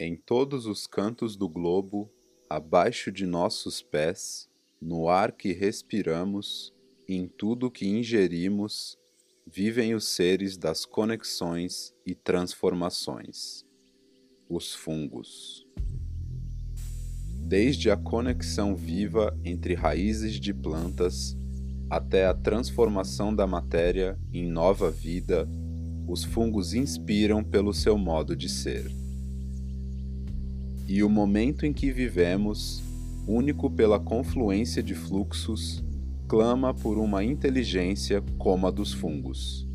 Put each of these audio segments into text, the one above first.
Em todos os cantos do globo, abaixo de nossos pés, no ar que respiramos, em tudo que ingerimos, vivem os seres das conexões e transformações, os fungos. Desde a conexão viva entre raízes de plantas até a transformação da matéria em nova vida, os fungos inspiram pelo seu modo de ser e o momento em que vivemos, único pela confluência de fluxos, clama por uma inteligência como a dos fungos.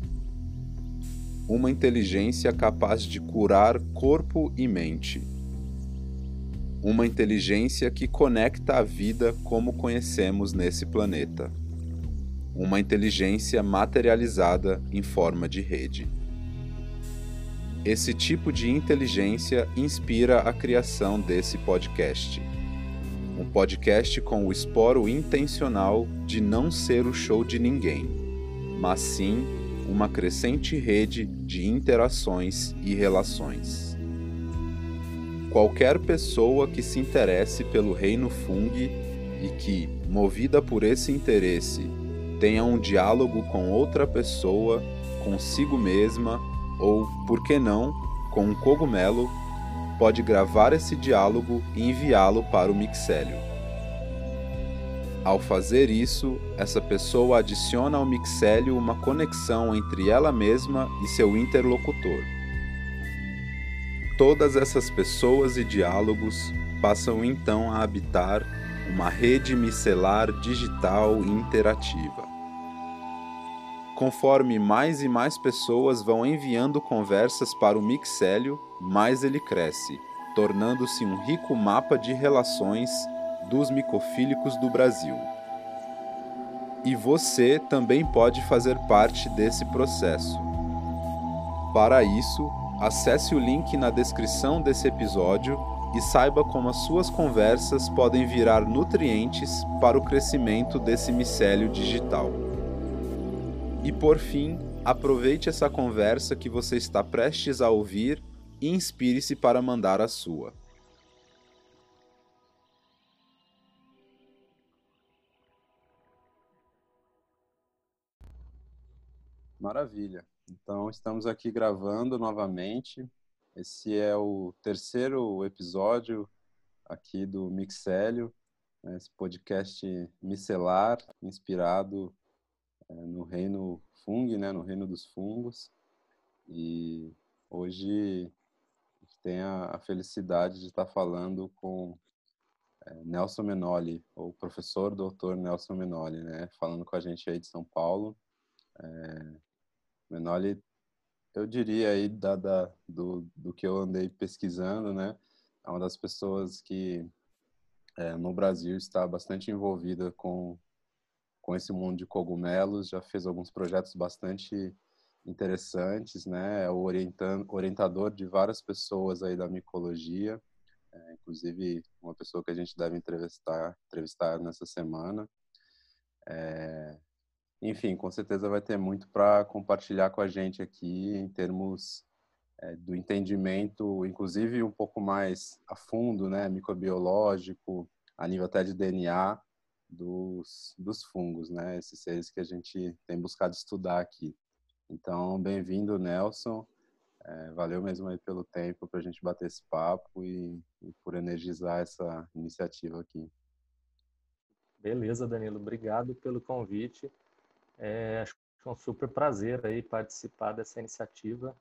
Uma inteligência capaz de curar corpo e mente. Uma inteligência que conecta a vida como conhecemos nesse planeta. Uma inteligência materializada em forma de rede. Esse tipo de inteligência inspira a criação desse podcast. Um podcast com o esporo intencional de não ser o show de ninguém, mas sim uma crescente rede de interações e relações. Qualquer pessoa que se interesse pelo reino Fung e que, movida por esse interesse, tenha um diálogo com outra pessoa, consigo mesma ou, por que não, com um cogumelo, pode gravar esse diálogo e enviá-lo para o mixélio. Ao fazer isso, essa pessoa adiciona ao mixélio uma conexão entre ela mesma e seu interlocutor. Todas essas pessoas e diálogos passam então a habitar uma rede micelar digital interativa. Conforme mais e mais pessoas vão enviando conversas para o mixélio, mais ele cresce, tornando-se um rico mapa de relações dos micofílicos do Brasil. E você também pode fazer parte desse processo. Para isso, acesse o link na descrição desse episódio e saiba como as suas conversas podem virar nutrientes para o crescimento desse micélio digital. E por fim, aproveite essa conversa que você está prestes a ouvir e inspire-se para mandar a sua. Maravilha. Então, estamos aqui gravando novamente. Esse é o terceiro episódio aqui do Mixélio, né, esse podcast micelar, inspirado é, no reino Fung, né, no reino dos fungos. E hoje tem a, a felicidade de estar falando com é, Nelson Menoli, ou professor doutor Nelson Menoli, né, falando com a gente aí de São Paulo. É, Menoli, eu diria aí, da, do, do que eu andei pesquisando, né, é uma das pessoas que é, no Brasil está bastante envolvida com com esse mundo de cogumelos, já fez alguns projetos bastante interessantes, né? É o orientador de várias pessoas aí da micologia, é, inclusive uma pessoa que a gente deve entrevistar, entrevistar nessa semana. É, enfim, com certeza vai ter muito para compartilhar com a gente aqui em termos é, do entendimento, inclusive um pouco mais a fundo, né, microbiológico, a nível até de DNA, dos, dos fungos, né? Esses seres que a gente tem buscado estudar aqui. Então, bem-vindo, Nelson. É, valeu mesmo aí pelo tempo para a gente bater esse papo e, e, por energizar essa iniciativa aqui. Beleza, Danilo. Obrigado pelo convite. É, acho que é um super prazer aí participar dessa iniciativa.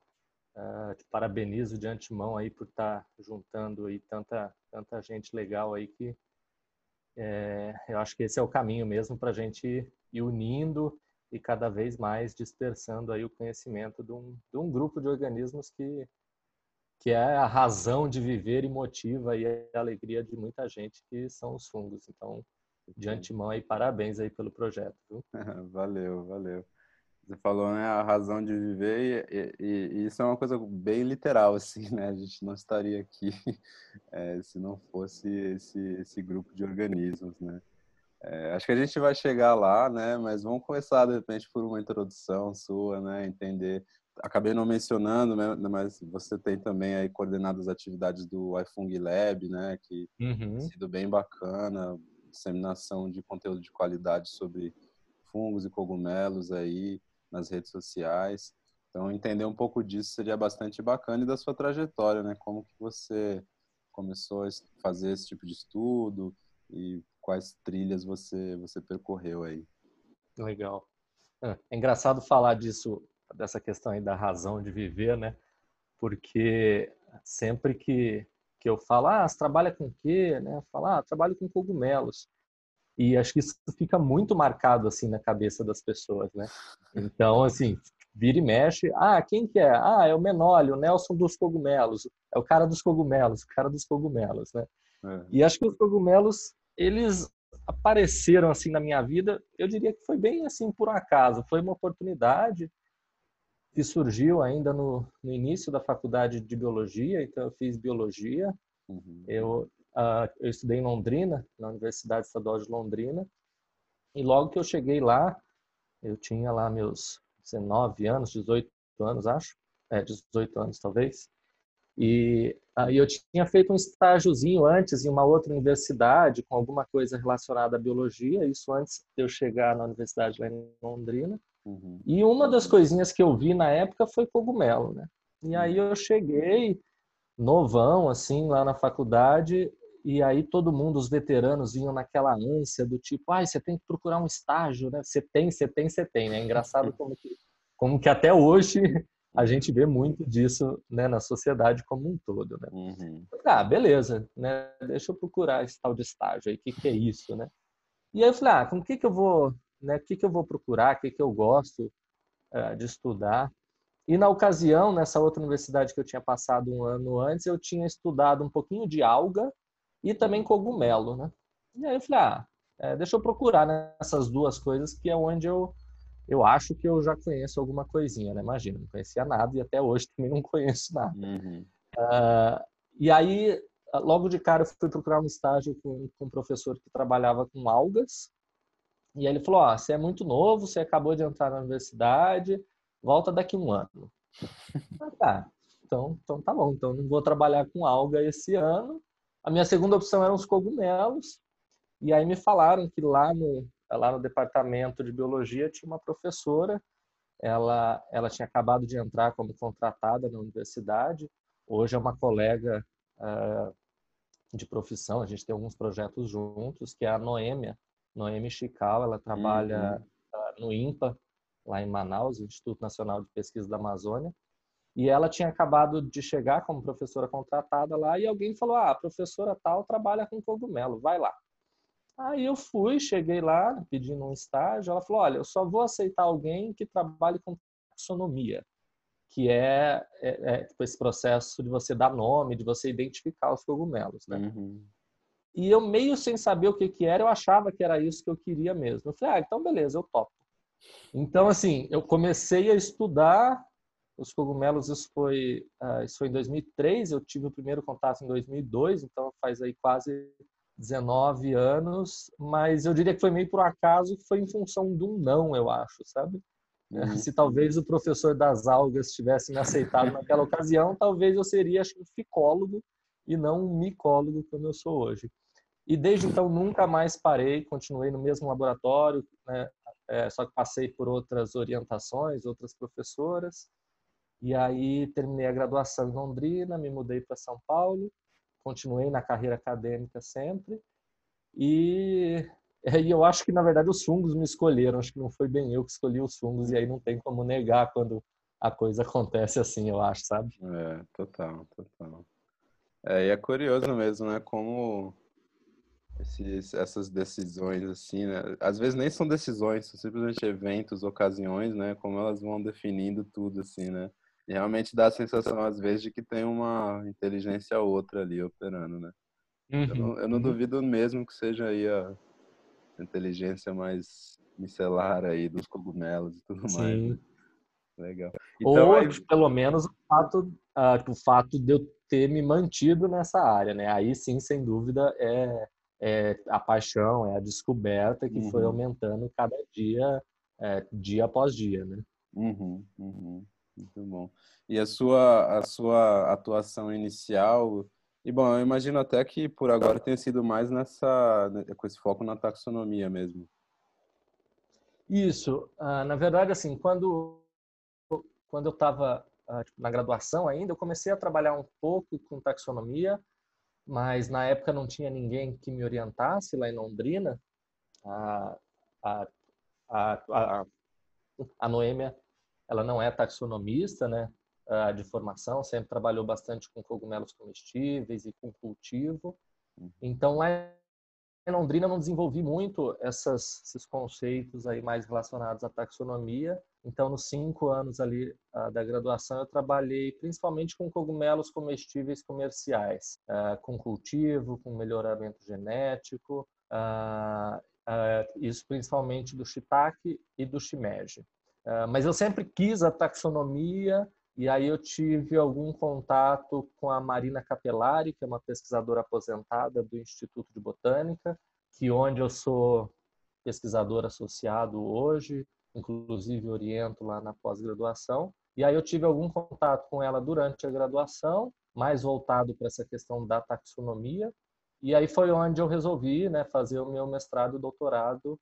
Uh, te parabenizo de antemão aí por estar tá juntando aí tanta tanta gente legal aí que é, eu acho que esse é o caminho mesmo para a gente ir unindo e cada vez mais dispersando aí o conhecimento de um, de um grupo de organismos que, que é a razão de viver e motiva e a alegria de muita gente, que são os fungos. Então, de antemão aí, parabéns aí pelo projeto. Viu? valeu, valeu. Você falou, né, a razão de viver e, e, e, isso é uma coisa bem literal, assim, né? A gente não estaria aqui é, se não fosse esse, esse grupo de organismos, né? É, acho que a gente vai chegar lá, né? Mas vamos começar, de repente, por uma introdução sua, né? Entender acabei não mencionando, né, mas você tem também aí coordenado as atividades do iFung Lab, né, que uhum. tem sido bem bacana, disseminação de conteúdo de qualidade sobre fungos e cogumelos aí nas redes sociais. Então, entender um pouco disso seria bastante bacana e da sua trajetória, né? Como que você começou a fazer esse tipo de estudo e quais trilhas você você percorreu aí. Legal. É, é engraçado falar disso, dessa questão aí da razão de viver, né? Porque sempre que, que eu falo, ah, você trabalha com o quê? Né? Falar, ah, trabalho com cogumelos. E acho que isso fica muito marcado assim na cabeça das pessoas, né? Então, assim, vira e mexe. Ah, quem que é? Ah, é o Menoli, o Nelson dos cogumelos. É o cara dos cogumelos, o cara dos cogumelos, né? É. E acho que os cogumelos, eles apareceram assim na minha vida, eu diria que foi bem assim por acaso, foi uma oportunidade que surgiu ainda no, no início da faculdade de biologia, então eu fiz biologia. Uhum. Eu, eu estudei em Londrina, na Universidade Estadual de Londrina, e logo que eu cheguei lá, eu tinha lá meus 19 anos, 18 anos, acho. É, 18 anos, talvez. E aí eu tinha feito um estágiozinho antes em uma outra universidade com alguma coisa relacionada à biologia, isso antes de eu chegar na universidade lá em Londrina. Uhum. E uma das coisinhas que eu vi na época foi cogumelo, né? E aí eu cheguei novão assim lá na faculdade e aí todo mundo, os veteranos, vinham naquela ânsia do tipo, ai, ah, você tem que procurar um estágio, né? Você tem, você tem, você tem, né? É engraçado como que, como que até hoje a gente vê muito disso né, na sociedade como um todo, né? Uhum. Ah, beleza, né? Deixa eu procurar esse tal de estágio aí, o que, que é isso, né? E aí eu falei, ah, com o que que eu vou, né? O que que eu vou procurar, o que que eu gosto uh, de estudar? E na ocasião, nessa outra universidade que eu tinha passado um ano antes, eu tinha estudado um pouquinho de alga e também cogumelo, né? E aí eu falei, ah, é, deixa eu procurar nessas duas coisas que é onde eu eu acho que eu já conheço alguma coisinha, né? Imagina, não conhecia nada e até hoje também não conheço nada. Uhum. Uh, e aí, logo de cara, eu fui procurar um estágio com, com um professor que trabalhava com algas. E ele falou: oh, você é muito novo, você acabou de entrar na universidade, volta daqui um ano. ah, tá. Então, então tá bom. Então não vou trabalhar com alga esse ano, a minha segunda opção eram os cogumelos. E aí me falaram que lá no, lá no departamento de biologia tinha uma professora. Ela, ela tinha acabado de entrar como contratada na universidade. Hoje é uma colega uh, de profissão. A gente tem alguns projetos juntos, que é a Noêmia. Noemi Chical, ela trabalha uhum. uh, no INPA, lá em Manaus, Instituto Nacional de Pesquisa da Amazônia. E ela tinha acabado de chegar como professora contratada lá e alguém falou: "Ah, a professora tal trabalha com cogumelo, vai lá". Aí eu fui, cheguei lá pedindo um estágio. Ela falou: "Olha, eu só vou aceitar alguém que trabalhe com taxonomia, que é, é, é tipo esse processo de você dar nome, de você identificar os cogumelos, né?" Uhum. E eu meio sem saber o que que era, eu achava que era isso que eu queria mesmo. Eu falei: "Ah, então beleza, eu topo". Então assim, eu comecei a estudar os cogumelos, isso foi, uh, isso foi em 2003, eu tive o primeiro contato em 2002, então faz aí quase 19 anos, mas eu diria que foi meio por acaso, foi em função de um não, eu acho, sabe? Uhum. Se talvez o professor das algas tivesse me aceitado naquela ocasião, talvez eu seria acho, um ficólogo e não um micólogo como eu sou hoje. E desde então nunca mais parei, continuei no mesmo laboratório, né? É, só que passei por outras orientações, outras professoras. E aí terminei a graduação em Londrina, me mudei para São Paulo, continuei na carreira acadêmica sempre. E, e eu acho que, na verdade, os fungos me escolheram. Acho que não foi bem eu que escolhi os fungos, e aí não tem como negar quando a coisa acontece assim, eu acho, sabe? É, total, total. É, e é curioso mesmo, né? Como esses, essas decisões, assim, né? Às vezes nem são decisões, são simplesmente eventos, ocasiões, né? Como elas vão definindo tudo, assim, né? E realmente dá a sensação, às vezes, de que tem uma inteligência outra ali operando, né? Uhum. Eu, não, eu, não, uhum. duvido mesmo que seja aí a inteligência mais micelar aí dos cogumelos e tudo Sim. mais. Né? Legal. Então, Ou, aí... pelo menos, o fato, uh, o fato de eu ter me mantido nessa área, né? Aí sim, sem dúvida, é, é a paixão, é a descoberta que uhum. foi aumentando cada dia, é, dia após dia, né? Uhum, uhum. Muito bom. E a sua, a sua atuação inicial, e bom, eu imagino até que por agora tenha sido mais nessa, né, com esse foco na taxonomia mesmo. Isso. Ah, na verdade, assim, quando, quando eu estava ah, tipo, na graduação ainda, eu comecei a trabalhar um pouco com taxonomia, mas na época não tinha ninguém que me orientasse lá em Londrina. A, a, a, a, a Noêmia, ela não é taxonomista, né? de formação, sempre trabalhou bastante com cogumelos comestíveis e com cultivo. Uhum. Então, lá em Londrina, não desenvolvi muito essas, esses conceitos aí mais relacionados à taxonomia. Então, nos cinco anos ali uh, da graduação, eu trabalhei principalmente com cogumelos comestíveis comerciais, uh, com cultivo, com melhoramento genético, uh, isso principalmente do shiitake e do shimeji. Mas eu sempre quis a taxonomia e aí eu tive algum contato com a Marina Capelari, que é uma pesquisadora aposentada do Instituto de Botânica, que onde eu sou pesquisador associado hoje, inclusive oriento lá na pós-graduação. E aí eu tive algum contato com ela durante a graduação, mais voltado para essa questão da taxonomia. E aí foi onde eu resolvi né, fazer o meu mestrado e doutorado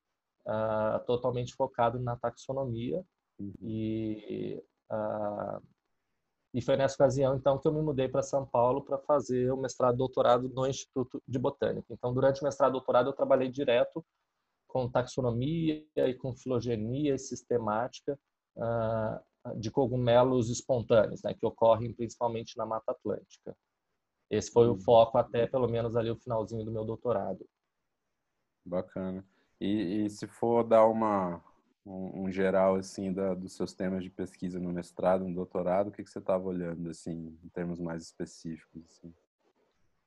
uh, totalmente focado na taxonomia. Uhum. E uh, e foi nessa ocasião, então, que eu me mudei para São Paulo para fazer o mestrado e doutorado no Instituto de Botânica. Então, durante o mestrado e doutorado, eu trabalhei direto com taxonomia e com filogenia e sistemática uh, de cogumelos espontâneos, né, que ocorrem principalmente na Mata Atlântica. Esse foi o uhum. foco até, pelo menos, ali o finalzinho do meu doutorado. Bacana. E, e se for dar uma, um, um geral assim da, dos seus temas de pesquisa no mestrado, no doutorado, o que, que você estava olhando assim, em termos mais específicos? Assim?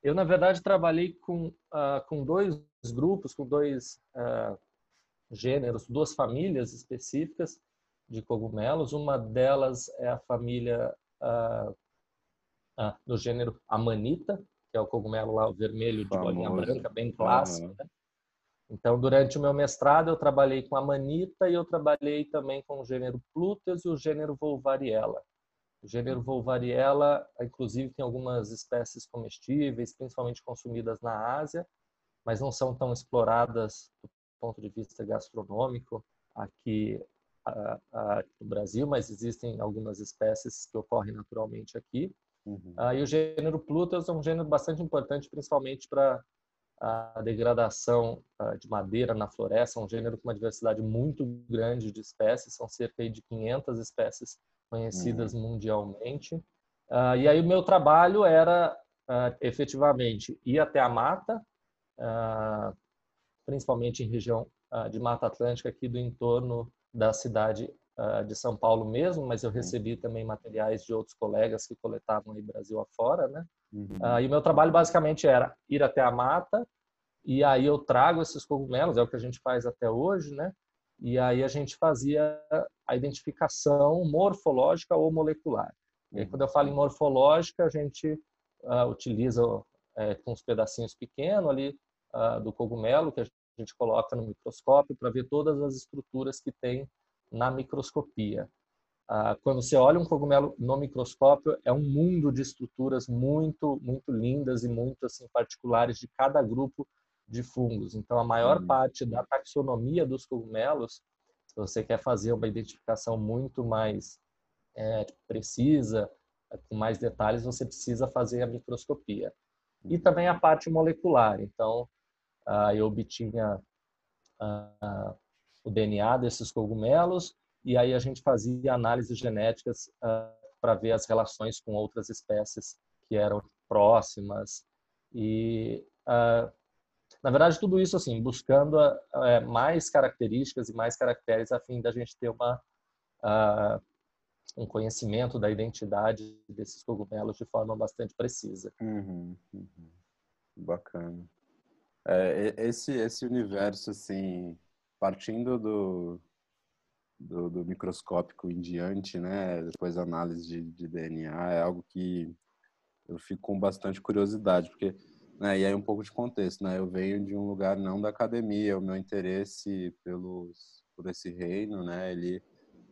Eu na verdade trabalhei com uh, com dois grupos, com dois uh, gêneros, duas famílias específicas de cogumelos. Uma delas é a família uh, do gênero Amanita, que é o cogumelo lá o vermelho de bolinha branca, bem clássico. Né? Então, durante o meu mestrado, eu trabalhei com a manita e eu trabalhei também com o gênero Pluteus e o gênero Volvariella. O gênero Volvariella, inclusive, tem algumas espécies comestíveis, principalmente consumidas na Ásia, mas não são tão exploradas do ponto de vista gastronômico aqui no Brasil, mas existem algumas espécies que ocorrem naturalmente aqui. Uhum. Ah, e o gênero Pluteus é um gênero bastante importante, principalmente para a degradação ah, de madeira na floresta, um gênero com uma diversidade muito grande de espécies, são cerca de 500 espécies conhecidas uhum. mundialmente. Uh, e aí o meu trabalho era uh, efetivamente ir até a mata, principalmente em região de Mata Atlântica aqui do entorno da cidade de São Paulo mesmo, mas eu recebi também materiais de outros colegas que coletavam aí Brasil afora, né? Uhum. Uh, e o meu trabalho basicamente era ir até a mata e aí eu trago esses cogumelos, é o que a gente faz até hoje, né? E aí a gente fazia a identificação morfológica ou molecular. E aí, quando eu falo em morfológica, a gente uh, utiliza é, com uns pedacinhos pequenos ali uh, do cogumelo que a gente coloca no microscópio para ver todas as estruturas que tem na microscopia. Ah, quando você olha um cogumelo no microscópio, é um mundo de estruturas muito, muito lindas e muito assim particulares de cada grupo de fungos. Então, a maior uhum. parte da taxonomia dos cogumelos, se você quer fazer uma identificação muito mais é, precisa, com mais detalhes, você precisa fazer a microscopia. E também a uhum. parte molecular. Então, ah, eu obtinha ah, o DNA desses cogumelos e aí a gente fazia análises genéticas uh, para ver as relações com outras espécies que eram próximas e uh, na verdade tudo isso assim buscando uh, mais características e mais caracteres a fim da gente ter uma um conhecimento da identidade desses cogumelos de forma bastante precisa. Uhum, uhum. Bacana. É, esse esse universo assim partindo do do, do, microscópico em diante, né? Depois análise de, de, DNA é algo que eu fico com bastante curiosidade, porque, né? E aí um pouco de contexto, né? Eu venho de um lugar não da academia, o meu interesse pelos por esse reino, né? Ele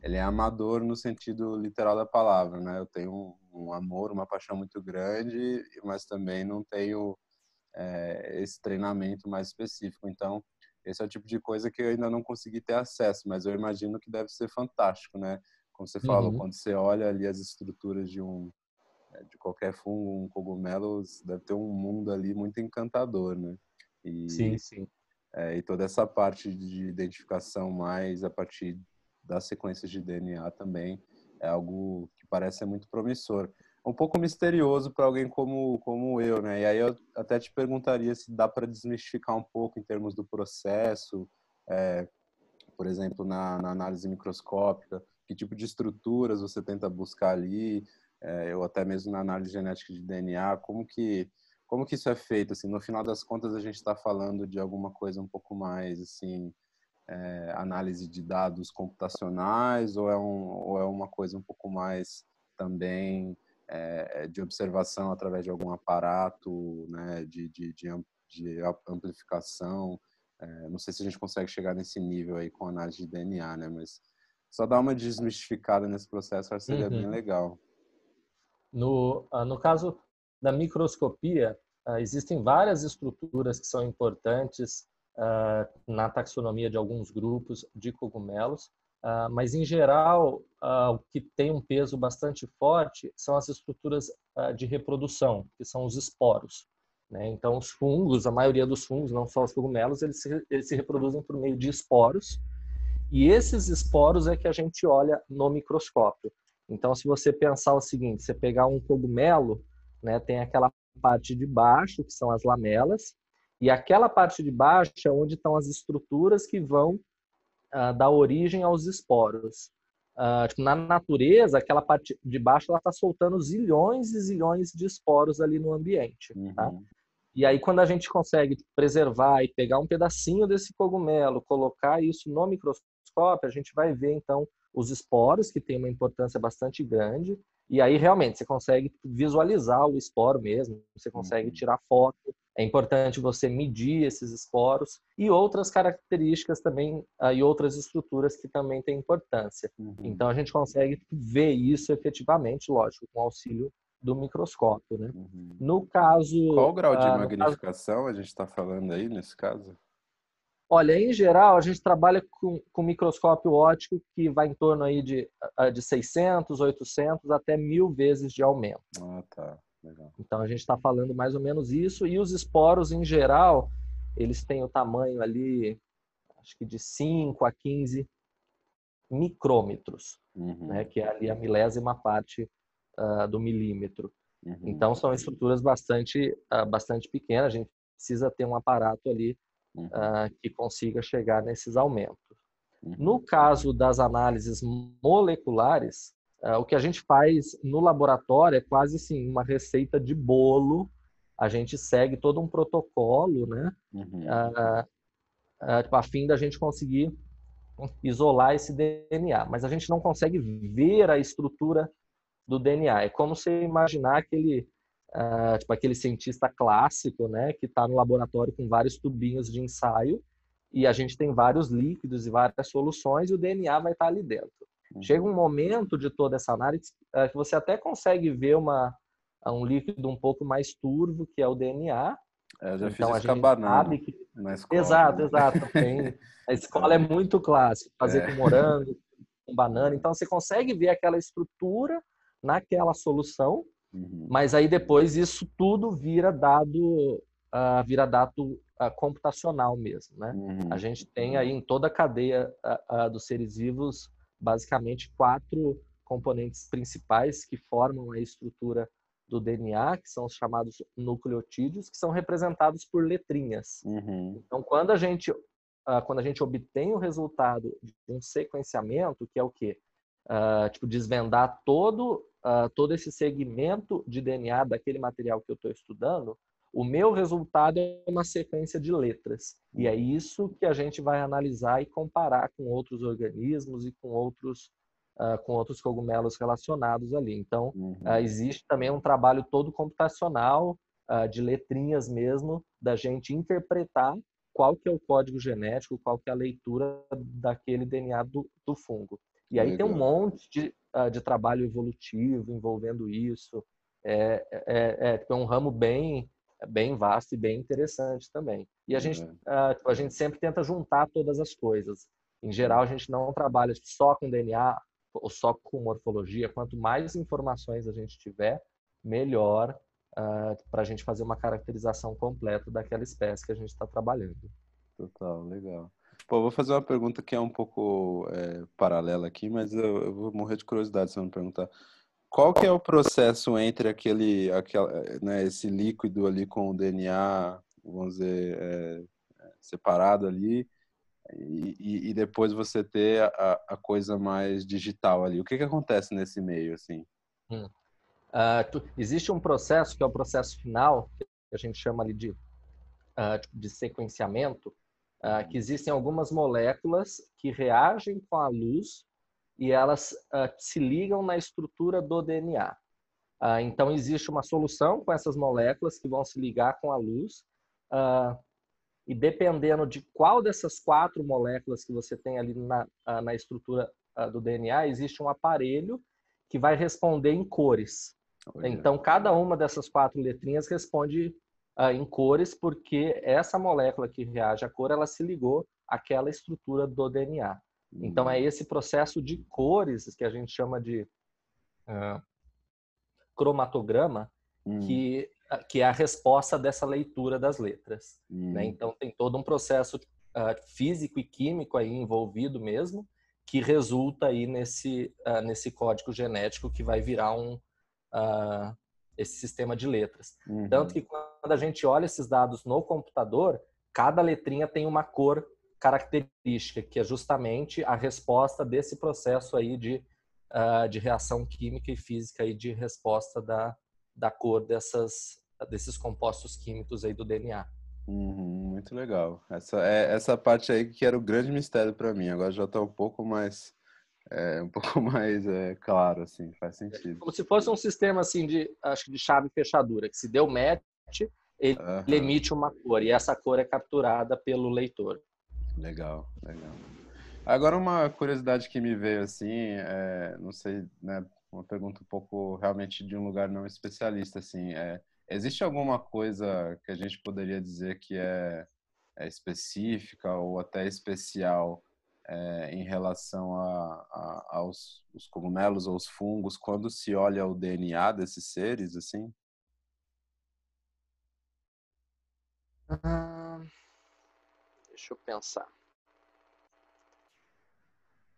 ele é amador no sentido literal da palavra, né? Eu tenho um, um amor, uma paixão muito grande, mas também não tenho é, esse treinamento mais específico. Então, esse é o tipo de coisa que eu ainda não consegui ter acesso, mas eu imagino que deve ser fantástico, né? Como você falou, uhum. quando você olha ali as estruturas de um é, de qualquer fungo, um cogumelo, deve ter um mundo ali muito encantador, né? E, sim, sim. É, e toda essa parte de identificação mais a partir das sequências de DNA também é algo que parece ser muito promissor. Um pouco misterioso para alguém como, como eu, né? E aí eu até te perguntaria se dá para desmistificar um pouco em termos do processo, é, por exemplo, na, na, análise microscópica, que tipo de estruturas você tenta buscar ali, é, ou até mesmo na análise genética de DNA, como que como que isso é feito? Assim, no final das contas, a gente está falando de alguma coisa um pouco mais assim é, análise de dados computacionais ou é, um, ou é uma coisa um pouco mais também é, de observação através de algum aparato né, de, de, de, de amplificação? É, não sei se a gente consegue chegar nesse nível aí com análise de DNA, né? Mas só dar uma desmistificada nesse processo acho que seria uhum. bem legal. No, ah, no caso da microscopia, ah, existem várias estruturas que são importantes uh, na taxonomia de alguns grupos de cogumelos, uh, mas em geral uh, o que tem um peso bastante forte são as estruturas de reprodução, que são os esporos. Né? Então os fungos, a maioria dos fungos, não só os cogumelos, eles se, eles se reproduzem por meio de esporos, e esses esporos é que a gente olha no microscópio. Então, se você pensar o seguinte, você pegar um cogumelo, né, tem aquela parte de baixo, que são as lamelas, e aquela parte de baixo é onde estão as estruturas que vão uh, dar origem aos esporos. Uh, tipo, na natureza, aquela parte de baixo ela está soltando zilhões e zilhões de esporos ali no ambiente. Tá? Uhum. Tá? E aí, quando a gente consegue preservar e pegar um pedacinho desse cogumelo, colocar isso no microscópio, a gente vai ver então os esporos, que tem uma importância bastante grande, e aí realmente você consegue visualizar o esporo mesmo, você consegue uhum. tirar foto. É importante você medir esses esporos e outras características também uh, e outras estruturas que também têm importância. Uhum. Então a gente consegue ver isso efetivamente, lógico, com auxílio do microscópio, né? Uhum. No caso, qual o grau de uh, magnificação caso... a gente está falando aí nesse caso? Olha, em geral, a gente trabalha com, com microscópio óptico que vai em torno aí de, de 600, 800 até mil vezes de aumento. Ah, tá. Legal. Então, a gente está falando mais ou menos isso. E os esporos, em geral, eles têm o tamanho ali, acho que de 5 a 15 micrômetros, uhum. né, que é ali a milésima parte uh, do milímetro. Uhum. Então, são estruturas bastante, uh, bastante pequenas. A gente precisa ter um aparato ali uhum. uh, que consiga chegar nesses aumentos. Uhum. No caso das análises moleculares, uh, o que a gente faz no laboratório é quase assim uma receita de bolo. A gente segue todo um protocolo, né? Uhum. Uh, a fim da gente conseguir isolar esse DNA, mas a gente não consegue ver a estrutura do DNA. É como você imaginar aquele uh, tipo aquele cientista clássico, né, que está no laboratório com vários tubinhos de ensaio e a gente tem vários líquidos e várias soluções e o DNA vai estar tá ali dentro. Uhum. Chega um momento de toda essa análise uh, que você até consegue ver uma um líquido um pouco mais turvo que é o DNA. É, eu já então, fiz a gente sabe que... na escola. Exato, né? exato. Tem... A escola é muito clássica, fazer é. com morango, com banana. Então você consegue ver aquela estrutura naquela solução Uhum. Mas aí depois isso tudo vira dado, uh, vira dado uh, computacional mesmo, né? Uhum. A gente tem aí em toda a cadeia uh, dos seres vivos basicamente quatro componentes principais que formam a estrutura do DNA, que são os chamados nucleotídeos, que são representados por letrinhas. Uhum. Então, quando a gente quando a gente obtém o resultado de um sequenciamento, que é o quê? Uh, tipo, desvendar todo uh, todo esse segmento de DNA daquele material que eu estou estudando, o meu resultado é uma sequência de letras. E é isso que a gente vai analisar e comparar com outros organismos e com outros, uh, com outros cogumelos relacionados ali. Então, uhum. uh, existe também um trabalho todo computacional, uh, de letrinhas mesmo, da gente interpretar qual que é o código genético, qual que é a leitura daquele DNA do, do fungo. E aí Legal. tem um monte de, uh, de trabalho evolutivo envolvendo isso. É, é, é, é um ramo bem bem vasto e bem interessante também. E a gente, uh, a gente sempre tenta juntar todas as coisas. Em geral, a gente não trabalha só com DNA ou só com morfologia. Quanto mais informações a gente tiver, melhor uh, para a gente fazer uma caracterização completa daquela espécie que a gente está trabalhando. Total, legal. Pô, vou fazer uma pergunta que é um pouco é, paralela aqui, mas eu, eu, vou morrer de curiosidade se eu não perguntar. Qual que é o processo entre aquele, aquela, né, esse líquido ali com o DNA, vamos dizer, é, separado ali, e, e, depois você ter a, a, coisa mais digital ali? O que, que acontece nesse meio, assim? Hum. Uh, tu, existe um processo que é o processo final, que a gente chama ali de, uh, de sequenciamento, uh, que existem algumas moléculas que reagem com a luz e elas uh, se ligam na estrutura do DNA. Uh, então, existe uma solução com essas moléculas que vão se ligar com a luz, e dependendo de qual dessas quatro moléculas que você tem ali na, na estrutura do DNA, existe um aparelho que vai responder em cores. Então, cada uma dessas quatro letrinhas responde uh, em cores, porque essa molécula que reage à cor, ela se ligou àquela estrutura do DNA. Então, é hum. esse processo de cores que a gente chama de uh, cromatograma, uhum. que, que é a resposta dessa leitura das letras. Né? Hum. Então, tem todo um processo uh, físico e químico aí envolvido mesmo, que resulta aí nesse, nesse código genético que vai virar um, uh, esse sistema de letras. Uhum. Tanto que quando a gente olha esses dados no computador, cada letrinha tem uma cor característica, que é justamente a resposta desse processo aí de, uh, de reação química e física aí de resposta da, da cor dessas, desses compostos químicos aí do DNA. Uhum, muito legal. Essa, é, essa parte aí que era o grande mistério para mim. Agora já está um pouco mais é um pouco mais é, claro, assim, faz sentido. Como se fosse um sistema assim de, acho que de chave fechadura, que se deu match, ele uhum. emite uma cor e essa cor é capturada pelo leitor. Legal, legal. Agora uma curiosidade que me veio assim, é, não sei, né, uma pergunta um pouco realmente de um lugar não especialista assim, é, existe alguma coisa que a gente poderia dizer que é, é específica ou até especial é, em relação a, a, aos os cogumelos ou os fungos quando se olha o DNA desses seres, assim? Hum, deixa eu pensar.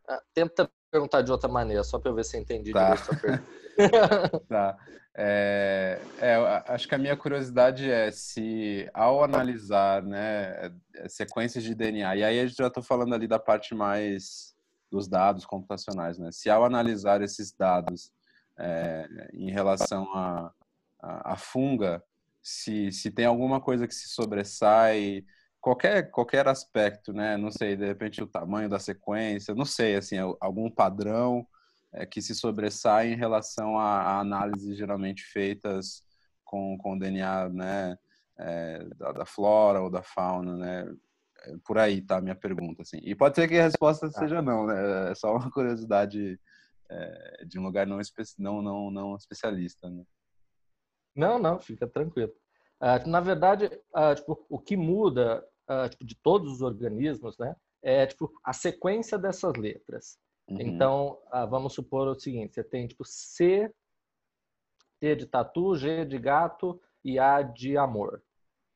Ah, tenta perguntar de outra maneira, só para eu ver se eu entendi tá. direito a pergunta. tá. É, é, acho que a minha curiosidade é se, ao analisar né, é, sequências de DNA, e aí a gente já estou falando ali da parte mais dos dados computacionais, né? Se ao analisar esses dados é, em relação à a, a, a, funga, se, se tem alguma coisa que se sobressai, qualquer, qualquer aspecto, né? Não sei, de repente o tamanho da sequência, não sei, assim, algum padrão é, que se sobressai em relação a, a análises geralmente feitas com, com DNA né, é, da, da, flora ou da fauna, né? É, por aí tá a minha pergunta, assim. E pode ser que a resposta tá. seja não, né? É só uma curiosidade é, de um lugar não, não, não, não especialista, né? Não, não, fica tranquilo. Uh, na verdade, uh, tipo, o que muda uh, tipo, de todos os organismos, né, é tipo a sequência dessas letras. Uhum. Então, ah, vamos supor o seguinte: você tem tipo C, T de tatu, G de gato e A de amor.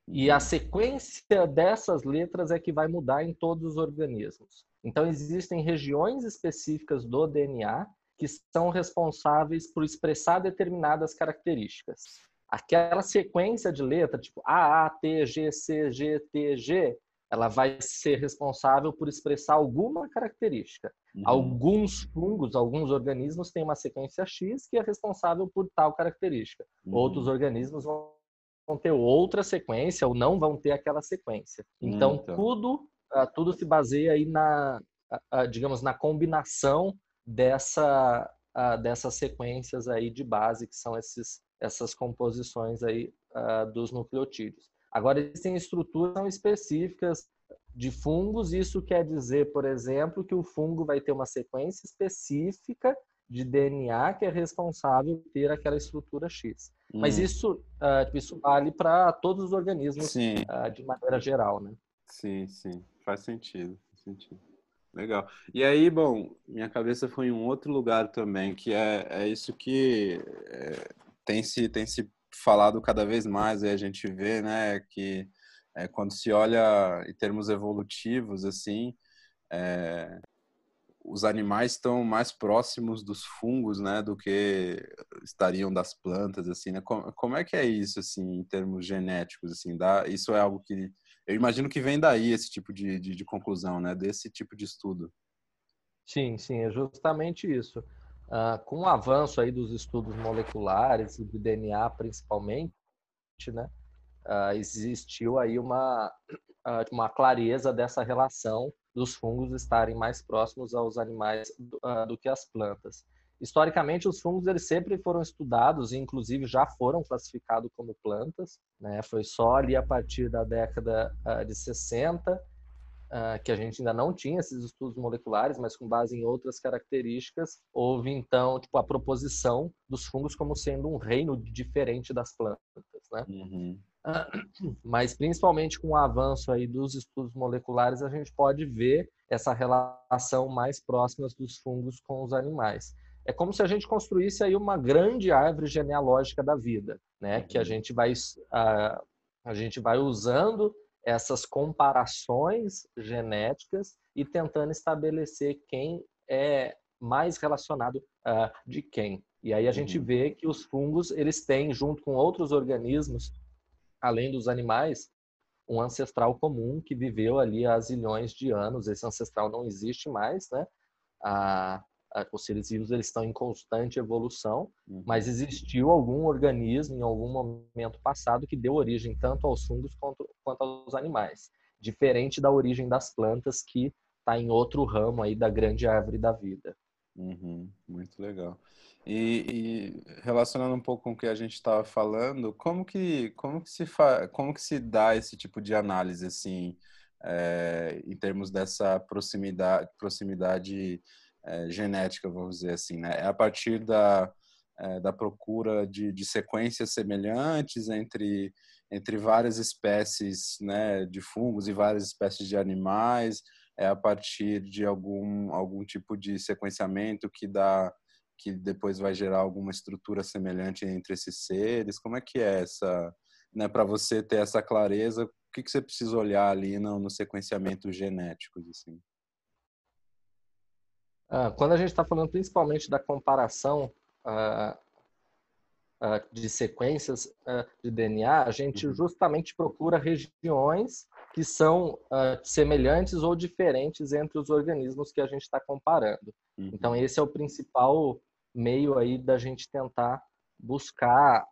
E a uhum. sequência dessas letras é que vai mudar em todos os organismos. Então, existem regiões específicas do DNA que são responsáveis por expressar determinadas características. Aquela sequência de letra, tipo A, A, T, G, C, G, T, G, ela vai ser responsável por expressar alguma característica. Uhum. Alguns fungos, alguns organismos têm uma sequência X que é responsável por tal característica. Uhum. Outros organismos vão ter outra sequência ou não vão ter aquela sequência. Então, então. tudo uh, tudo se baseia aí na uh, digamos na combinação dessa uh, dessas sequências aí de base que são esses essas composições aí dos nucleotídeos. Agora, existem estruturas específicas de fungos, isso quer dizer, por exemplo, que o fungo vai ter uma sequência específica de DNA que é responsável por ter aquela estrutura X. Hum. Mas isso, uh, isso vale para todos os organismos uh, de maneira geral, né? Sim, sim. Faz sentido. Faz sentido. Legal. E aí, bom, minha cabeça foi em um outro lugar também, que é, é isso que é, tem, se, tem se falado cada vez mais, e a gente vê, né, que é, quando se olha em termos evolutivos, assim, é, os animais estão mais próximos dos fungos, né, do que estariam das plantas, assim, né? Como, como é que é isso, assim, em termos genéticos, assim, dá, isso é algo que eu imagino que vem daí esse tipo de, de, de conclusão, né, desse tipo de estudo. Sim, sim, é justamente isso. Uh, com o avanço aí dos estudos moleculares e do DNA principalmente, né, uh, existiu aí uma, uh, uma clareza dessa relação dos fungos estarem mais próximos aos animais do, do, que as plantas. Historicamente, os fungos eles sempre foram estudados e, inclusive, já foram classificados como plantas. Né? Foi só ali a partir da década uh, de 60 uh, que a gente ainda não tinha esses estudos moleculares, mas com base em outras características, houve então tipo a proposição dos fungos como sendo um reino diferente das plantas. Né? Uhum. Mas principalmente com o avanço aí dos estudos moleculares, a gente pode ver essa relação mais próxima dos fungos com os animais. É como se a gente construísse aí uma grande árvore genealógica da vida, né? Que a uhum. gente vai a, a gente vai usando essas comparações genéticas e tentando estabelecer quem é mais relacionado uh, de quem. E aí a gente uhum. vê que os fungos eles têm junto com outros organismos além dos animais, um ancestral comum que viveu ali há zilhões de anos. Esse ancestral não existe mais, né? A, a, os seres vivos eles estão em constante evolução, uhum. mas existiu algum organismo em algum momento passado que deu origem tanto aos fungos quanto, quanto aos animais, diferente da origem das plantas que está em outro ramo aí da grande árvore da vida. Uhum. Muito legal. E, e, relacionando um pouco com o que a gente estava falando, como que como que se fa, como que se dá esse tipo de análise assim, é, em termos dessa proximidade proximidade é, genética, vamos dizer assim, né? É a partir da é, da procura de, de sequências semelhantes entre entre várias espécies, né, de fungos e várias espécies de animais, é a partir de algum algum tipo de sequenciamento que dá que depois vai gerar alguma estrutura semelhante entre esses seres? Como é que é essa, né, para você ter essa clareza, o que, que você precisa olhar ali no, no sequenciamento genético, assim? Ah, quando a gente está falando principalmente da comparação ah, ah, de sequências de DNA, a gente uhum. justamente procura regiões que são semelhantes ou diferentes entre os organismos que a gente está comparando. Uhum. Então, esse é o principal meio aí da gente tentar buscar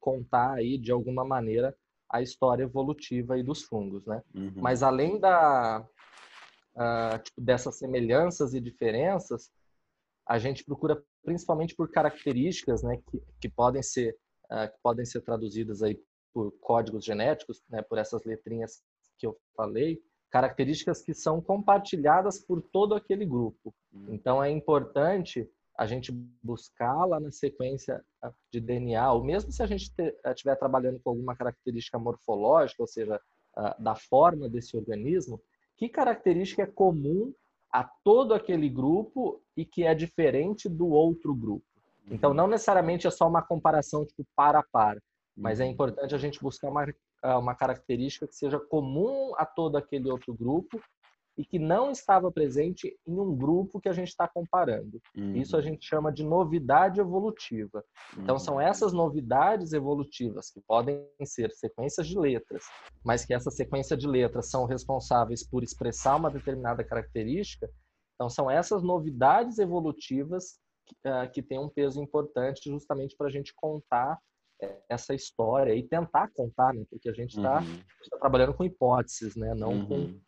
contar aí de alguma maneira a história evolutiva aí dos fungos, né? Uhum. Mas além da uh, tipo, dessas semelhanças e diferenças, a gente procura principalmente por características, né, que, que podem ser uh, que podem ser traduzidas aí por códigos genéticos, né, por essas letrinhas que eu falei, características que são compartilhadas por todo aquele grupo. Uhum. Então é importante a gente buscar lá na sequência ah, de DNA, ou mesmo se a gente estiver trabalhando com alguma característica morfológica, ou seja, da forma desse organismo, que característica é comum a todo aquele grupo e que é diferente do outro grupo. Então, uhum. não necessariamente é só uma comparação tipo para a par, mas é uhum. importante a gente buscar uma, ah, uma característica que seja comum a todo aquele outro grupo e que não estava presente em um grupo que a gente está comparando. Uhum. Isso a uhum. gente chama de novidade evolutiva. Então, são uhum. essas novidades evolutivas, que podem ser sequências de letras, mas que essa sequência de letras são responsáveis por expressar uma determinada característica. Então, são essas novidades evolutivas que, uh, que têm um peso importante justamente para a gente contar eh, essa história e tentar contar, né? porque a gente está uhum. tá trabalhando com hipóteses, né? não uhum. com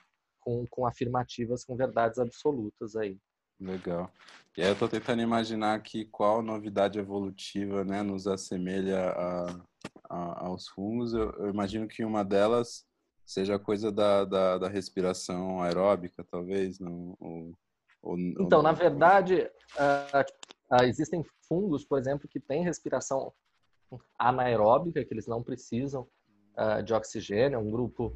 com, com afirmativas, com verdades absolutas aí. Legal. E aí eu estou tentando imaginar aqui qual novidade evolutiva né, nos assemelha a, a, aos fungos. Eu, eu, imagino que uma delas seja coisa da, da, da respiração aeróbica, talvez, não? Ou, ou, então, ou na verdade, uh, uh, existem fungos, por exemplo, que têm respiração anaeróbica, que eles não precisam uh, de oxigênio, é um grupo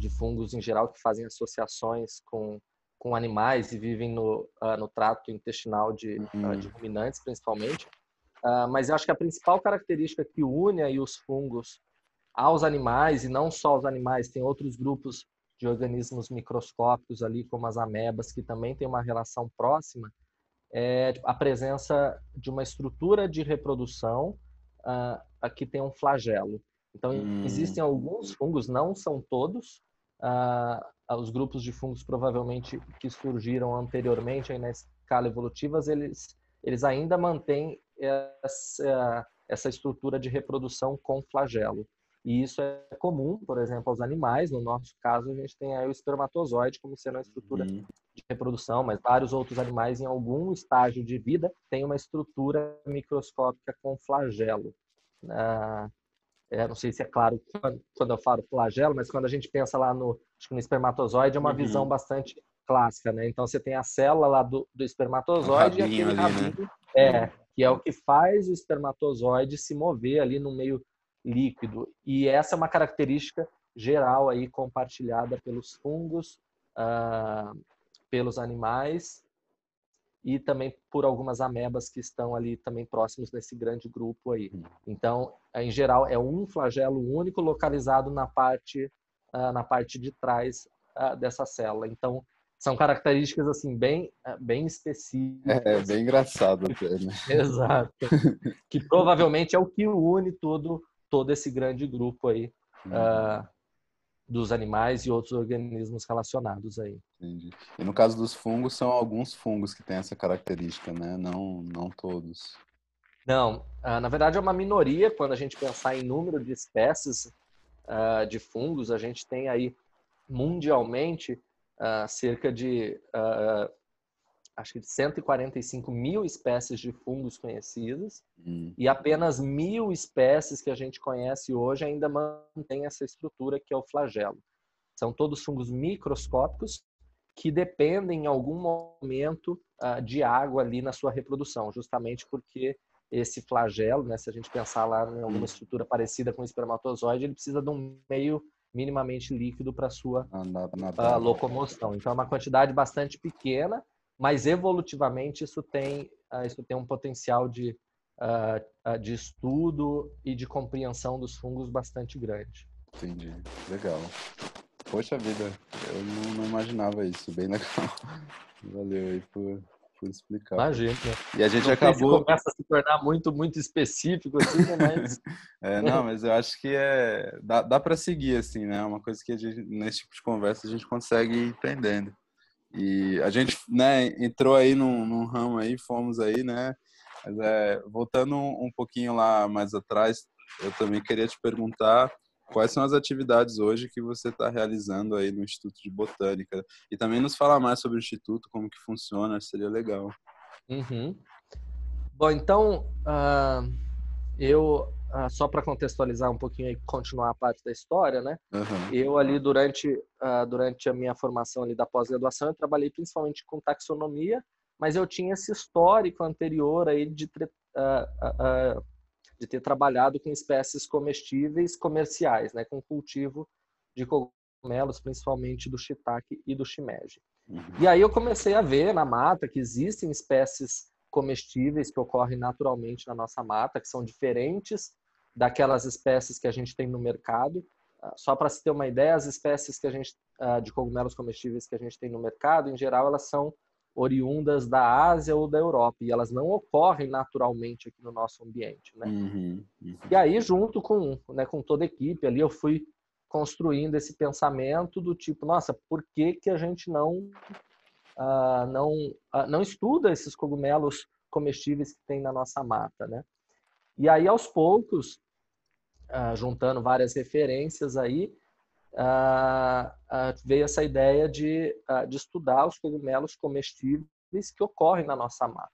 de fungos em geral que fazem associações com, com animais e vivem no, no trato intestinal de, uhum. de ruminantes, principalmente. mas eu acho que a principal característica que une aí os fungos aos animais, e não só aos animais, tem outros grupos de organismos microscópicos ali, como as amebas, que também tem uma relação próxima, é a presença de uma estrutura de reprodução uh, aqui tem um flagelo. Então, hum. existem alguns fungos, não são todos, uh, os grupos de fungos provavelmente que surgiram anteriormente aí na escala evolutiva, eles, eles ainda mantêm essa, essa estrutura de reprodução com flagelo. E isso é comum, por exemplo, aos animais. No nosso caso, a gente tem aí o espermatozoide como sendo a estrutura uhum. de reprodução, mas vários outros animais, em algum estágio de vida, têm uma estrutura microscópica com flagelo. Ah, é, não sei se é claro quando, eu falo flagelo, mas quando a gente pensa lá no, no espermatozoide, é uma uhum. visão bastante clássica, né? Então você tem a célula lá do, do espermatozoide e aquele ali, né? rabinho, né? é, que é o que faz o espermatozoide se mover ali no meio líquido. E essa é uma característica geral aí compartilhada pelos fungos, uh, pelos animais e também por algumas amebas que estão ali também próximos desse grande grupo aí. Hum. Então, em geral, é um flagelo único localizado na parte uh, na parte de trás uh, dessa célula. Então, são características assim bem bem específicas. É, bem engraçado até, né? Exato. que provavelmente é o que une todo todo esse grande grupo aí uhum. uh, dos animais e outros organismos relacionados aí. Entendi. E no caso dos fungos, são alguns fungos que têm essa característica, né? Não, não todos. Não, uh, na verdade é uma minoria quando a gente pensar em número de espécies uh, de fungos. A gente tem aí mundialmente cerca de acho que de 145 mil espécies de fungos conhecidas hum. e apenas mil espécies que a gente conhece hoje ainda mantém essa estrutura que é o flagelo. São todos fungos microscópicos que dependem em algum momento uh, de água ali na sua reprodução, justamente porque esse flagelo, né, se a gente pensar lá em alguma hum. estrutura parecida com o espermatozoide, ele precisa de um meio minimamente líquido para sua uh, locomoção. Então é uma quantidade bastante pequena mas evolutivamente isso tem, uh, isso tem um potencial de, uh, de estudo e de compreensão dos fungos bastante grande. Entendi, legal. Poxa vida, eu não, não imaginava isso, bem legal. Valeu aí por, por explicar. Imagina. E a gente não acabou. Começa a se tornar muito, muito específico, assim, né? Mas... é, não, mas eu acho que é. Dá, dá para seguir, assim, né? É uma coisa que gente, nesse tipo de conversa a gente consegue ir entendendo. E a gente, né, entrou aí num, num ramo aí, fomos aí, né? Mas é, voltando um pouquinho lá mais atrás, eu também queria te perguntar quais são as atividades hoje que você está realizando aí no Instituto de Botânica e também nos falar mais sobre o Instituto, como que funciona, seria legal. Uhum. Bom, então uh, eu ah, só para contextualizar um pouquinho e continuar a parte da história, né? Uhum. Eu ali durante uh, durante a minha formação ali da pós-graduação, eu trabalhei principalmente com taxonomia, mas eu tinha esse histórico anterior aí de, uh, de ter trabalhado com espécies comestíveis comerciais, né? Com cultivo de cogumelos, principalmente do shiitake e do shimeji. Uhum. E aí eu comecei a ver na mata que existem espécies comestíveis que ocorrem naturalmente na nossa mata, que são diferentes daquelas espécies que a gente tem no mercado. Ah, só para se ter uma ideia, as espécies que a gente ah, de cogumelos comestíveis que a gente tem no mercado, em geral, elas são oriundas da Ásia ou da Europa e elas não ocorrem naturalmente aqui no nosso ambiente, né? Uhum, uhum. E aí, junto com, né, com toda a equipe ali, eu fui construindo esse pensamento do tipo, nossa, por que que a gente não uh, não uh, não estuda esses cogumelos comestíveis que tem na nossa mata, né? E aí, aos poucos, uh, juntando várias referências aí, uh, uh, veio essa ideia de, de estudar os cogumelos comestíveis que ocorrem na nossa mata.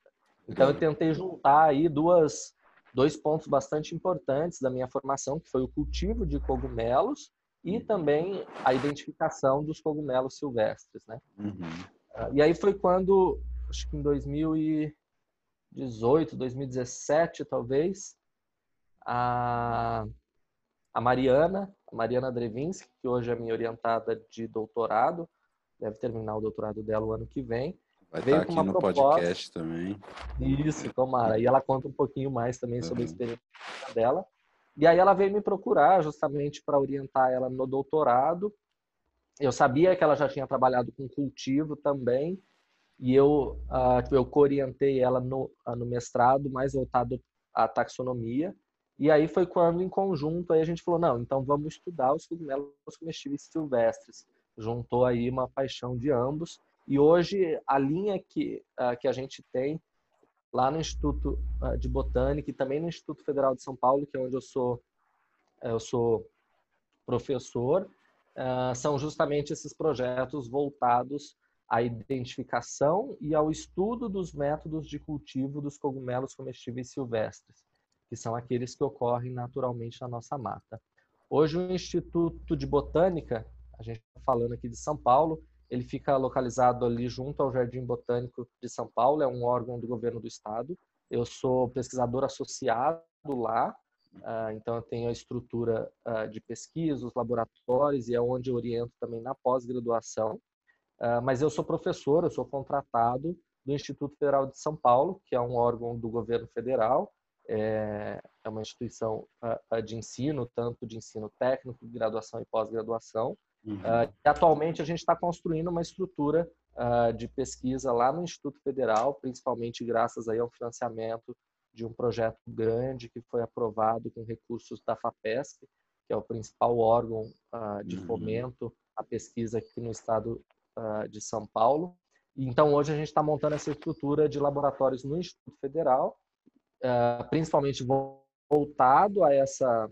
Então, eu tentei juntar aí duas, dois pontos bastante importantes da minha formação, que foi o cultivo de cogumelos e também a identificação dos cogumelos silvestres, né? Uhum. E aí foi quando, acho que em 2018, 2017 talvez, a, a Mariana, a Mariana Drevinski, que hoje é minha orientada de doutorado, deve terminar o doutorado dela o ano que vem, Vai veio estar aqui no proposta. podcast também. Isso, tomara. E ela conta um pouquinho mais também sobre uhum. a experiência dela. E aí ela veio me procurar justamente para orientar ela no doutorado. Eu sabia que ela já tinha trabalhado com cultivo também, e eu, uh, eu orientei ela no, uh, no mestrado, mais voltado à taxonomia. E aí foi quando, em conjunto, aí a gente falou, não, então vamos estudar os cogumelos comestíveis silvestres. Juntou aí uma paixão de ambos. E hoje a linha que, uh, que a gente tem lá no Instituto ah, de Botânica e também no Instituto Federal de São Paulo, que é onde eu sou, eh, eu sou professor, ah, são justamente esses projetos voltados à identificação e ao estudo dos métodos de cultivo dos cogumelos comestíveis silvestres, que são aqueles que ocorrem naturalmente na nossa mata. Hoje o Instituto de Botânica, a gente está falando aqui de São Paulo, ele fica localizado ali junto ao Jardim Botânico de São Paulo, é um órgão do governo do estado. Eu sou pesquisador associado lá, ah, então eu tenho a estrutura ah, de pesquisa, os laboratórios e é onde eu oriento também na pós-graduação. Ah, mas eu sou professor, eu sou contratado do Instituto Federal de São Paulo, que é um órgão do governo federal, é, é uma instituição de ensino, tanto de ensino técnico, graduação e pós-graduação. Uhum. Uh, atualmente a gente está construindo uma estrutura de pesquisa lá no Instituto Federal, principalmente graças aí ao financiamento de um projeto grande que foi aprovado com recursos da FAPESC, que é o principal órgão de uhum. fomento à pesquisa aqui no estado de São Paulo. Então hoje a gente está montando essa estrutura de laboratórios no Instituto Federal, principalmente voltado a essa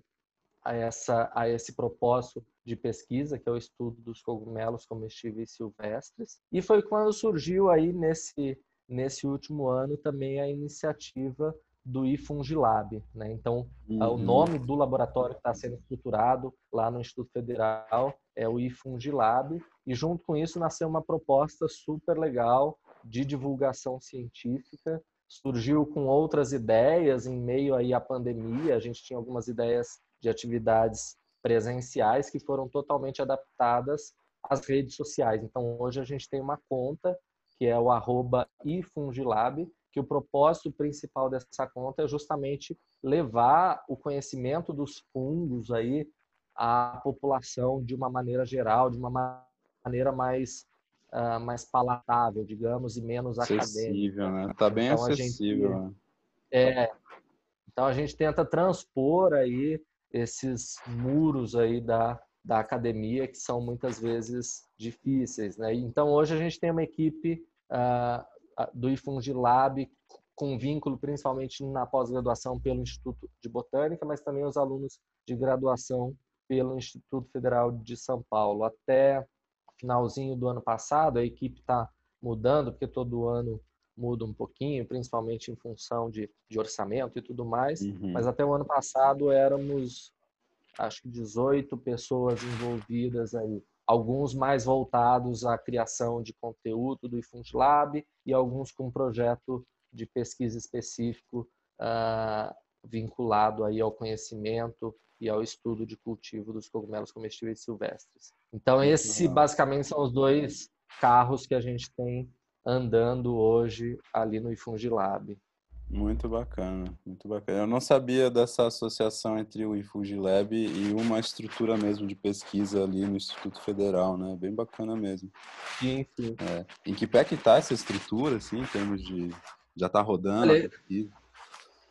a essa a esse propósito de pesquisa, que é o estudo dos cogumelos comestíveis silvestres. E foi quando surgiu aí nesse, nesse último ano também a iniciativa do iFungilab. Né? Então, uhum. o nome do laboratório que está sendo estruturado lá no Instituto Federal é o iFungilab. E junto com isso nasceu uma proposta super legal de divulgação científica. Surgiu com outras ideias em meio aí à pandemia. A gente tinha algumas ideias de atividades presenciais que foram totalmente adaptadas às redes sociais. Então, hoje a gente tem uma conta que é o arroba ifungilab, que o propósito principal dessa conta é justamente levar o conhecimento dos fungos aí à população de uma maneira geral, de uma maneira mais uh, mais palatável, digamos, e menos acessível, acadêmica. Né? Tá bem então, acessível. Gente, né? é, então a gente tenta transpor aí esses muros aí da, da academia que são muitas vezes difíceis, né? Então hoje a gente tem uma equipe uh, do IFUNGILAB com vínculo principalmente na pós-graduação pelo Instituto de Botânica, mas também os alunos de graduação pelo Instituto Federal de São Paulo. Até finalzinho do ano passado, a equipe está mudando, porque todo ano muda um pouquinho, principalmente em função de, de orçamento e tudo mais. Uhum. Mas até o ano passado éramos, acho que 18 pessoas envolvidas aí. Alguns mais voltados à criação de conteúdo do iFunt Lab e alguns com projeto de pesquisa específico uh, vinculado aí ao conhecimento e ao estudo de cultivo dos cogumelos comestíveis silvestres. Então, esse basicamente são os dois carros que a gente tem andando hoje ali no Ifungilab. Muito bacana, muito bacana. Eu não sabia dessa associação entre o Ifungilab e uma estrutura mesmo de pesquisa ali no Instituto Federal, né? Bem bacana mesmo. Sim, sim. É. Em que pé que tá essa estrutura, assim, em termos de... Já tá rodando Olha,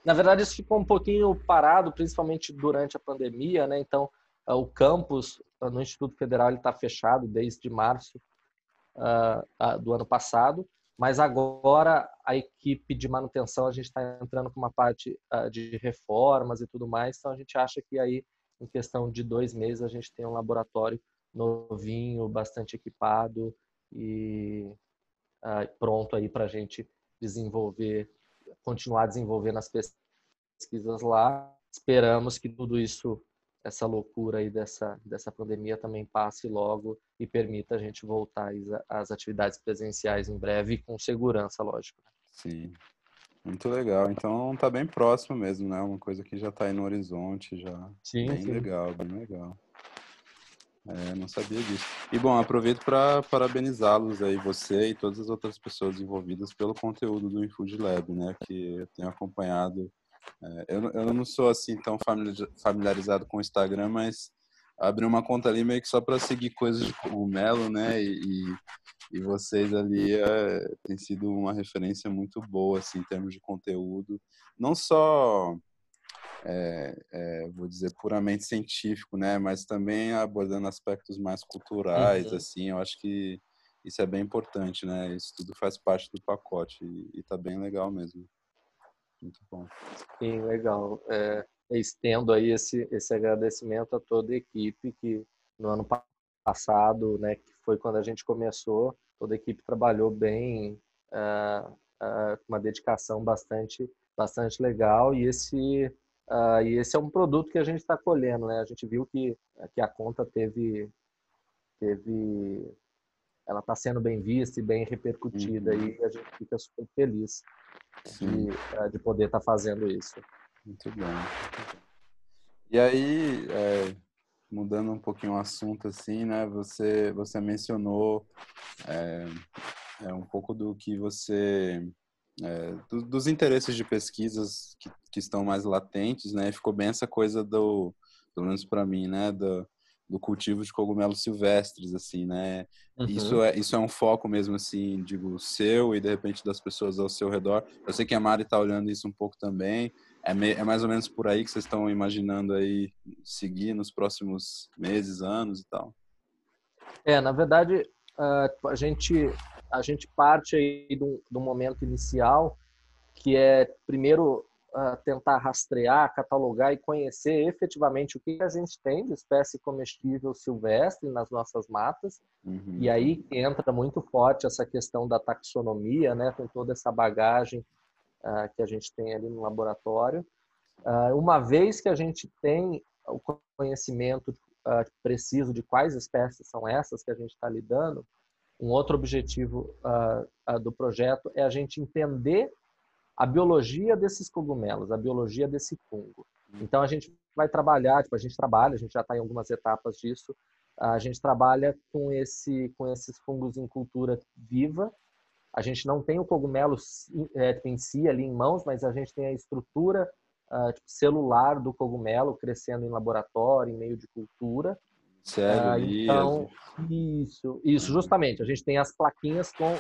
Na verdade, isso ficou um pouquinho parado, principalmente durante a pandemia, né? Então, o campus no Instituto Federal ele está fechado desde março uh, do ano passado, mas agora a equipe de manutenção a gente está entrando com uma parte uh, de reformas e tudo mais, então a gente acha que aí em questão de dois meses a gente tem um laboratório novinho, bastante equipado e uh, pronto aí para a gente desenvolver, continuar desenvolvendo as pesquisas lá. Esperamos que tudo isso essa loucura aí dessa, dessa pandemia também passe logo e permita a gente voltar às atividades presenciais em breve com segurança, lógico. Sim, muito legal. Então tá bem próximo mesmo, né? Uma coisa que já está aí no horizonte, já. Sim, bem sim. legal, bem legal. É, não sabia disso. E bom, aproveito para parabenizá-los aí, você e todas as outras pessoas envolvidas pelo conteúdo do Infood Lab, né? Que eu tenho acompanhado. É, eu, eu não sou assim tão familiarizado com o Instagram, mas abri uma conta ali meio que só para seguir coisas de cogumelo, né? E, e, e vocês ali é, tem sido uma referência muito boa, assim, em termos de conteúdo. Não só é, é, vou dizer, puramente científico, né? Mas também abordando aspectos mais culturais, uhum. assim, eu acho que isso é bem importante, né? Isso tudo faz parte do pacote e, e tá bem legal mesmo. Muito bom. Sim, legal. É, estendo aí esse, esse agradecimento a toda a equipe que no ano passado, né, que foi quando a gente começou, toda a equipe trabalhou bem, uh, uh, uma dedicação bastante, bastante legal e esse Uh, e esse é um produto que a gente está colhendo, né? A gente viu que, que a conta teve, teve, ela está sendo bem vista e bem repercutida uhum. e a gente fica super feliz de, uh, de poder estar tá fazendo isso. Muito bom. E aí, é, mudando um pouquinho o assunto, assim, né? Você, você mencionou é, é um pouco do que você é, do, dos interesses de pesquisas que, que, estão mais latentes, né? Ficou bem essa coisa do, pelo menos para mim, né? Do, do cultivo de cogumelos silvestres, assim, né? Uhum. Isso é isso é um foco mesmo, assim, digo, seu e de repente das pessoas ao seu redor. Eu sei que a Mari está olhando isso um pouco também. É, me, é mais ou menos por aí que vocês estão imaginando aí seguir nos próximos meses, anos e tal. É, na verdade, a gente a gente parte aí do, do momento inicial, que é primeiro tentar rastrear, catalogar e conhecer efetivamente o que a gente tem de espécie comestível silvestre nas nossas matas. Uhum. E aí entra muito forte essa questão da taxonomia, né, com toda essa bagagem uh, que a gente tem ali no laboratório. Uh, uma vez que a gente tem o conhecimento preciso de quais espécies são essas que a gente está lidando, um outro objetivo uh, uh, do projeto é a gente entender a biologia desses cogumelos, a biologia desse fungo. Então a gente vai trabalhar, tipo, a gente trabalha, a gente já está em algumas etapas disso. A gente trabalha com esse com esses fungos em cultura viva. A gente não tem o cogumelo é, em si ali em mãos, mas a gente tem a estrutura uh, tipo, celular do cogumelo crescendo em laboratório, em meio de cultura. Sério, ah, então, isso, isso, justamente. A gente tem as plaquinhas com,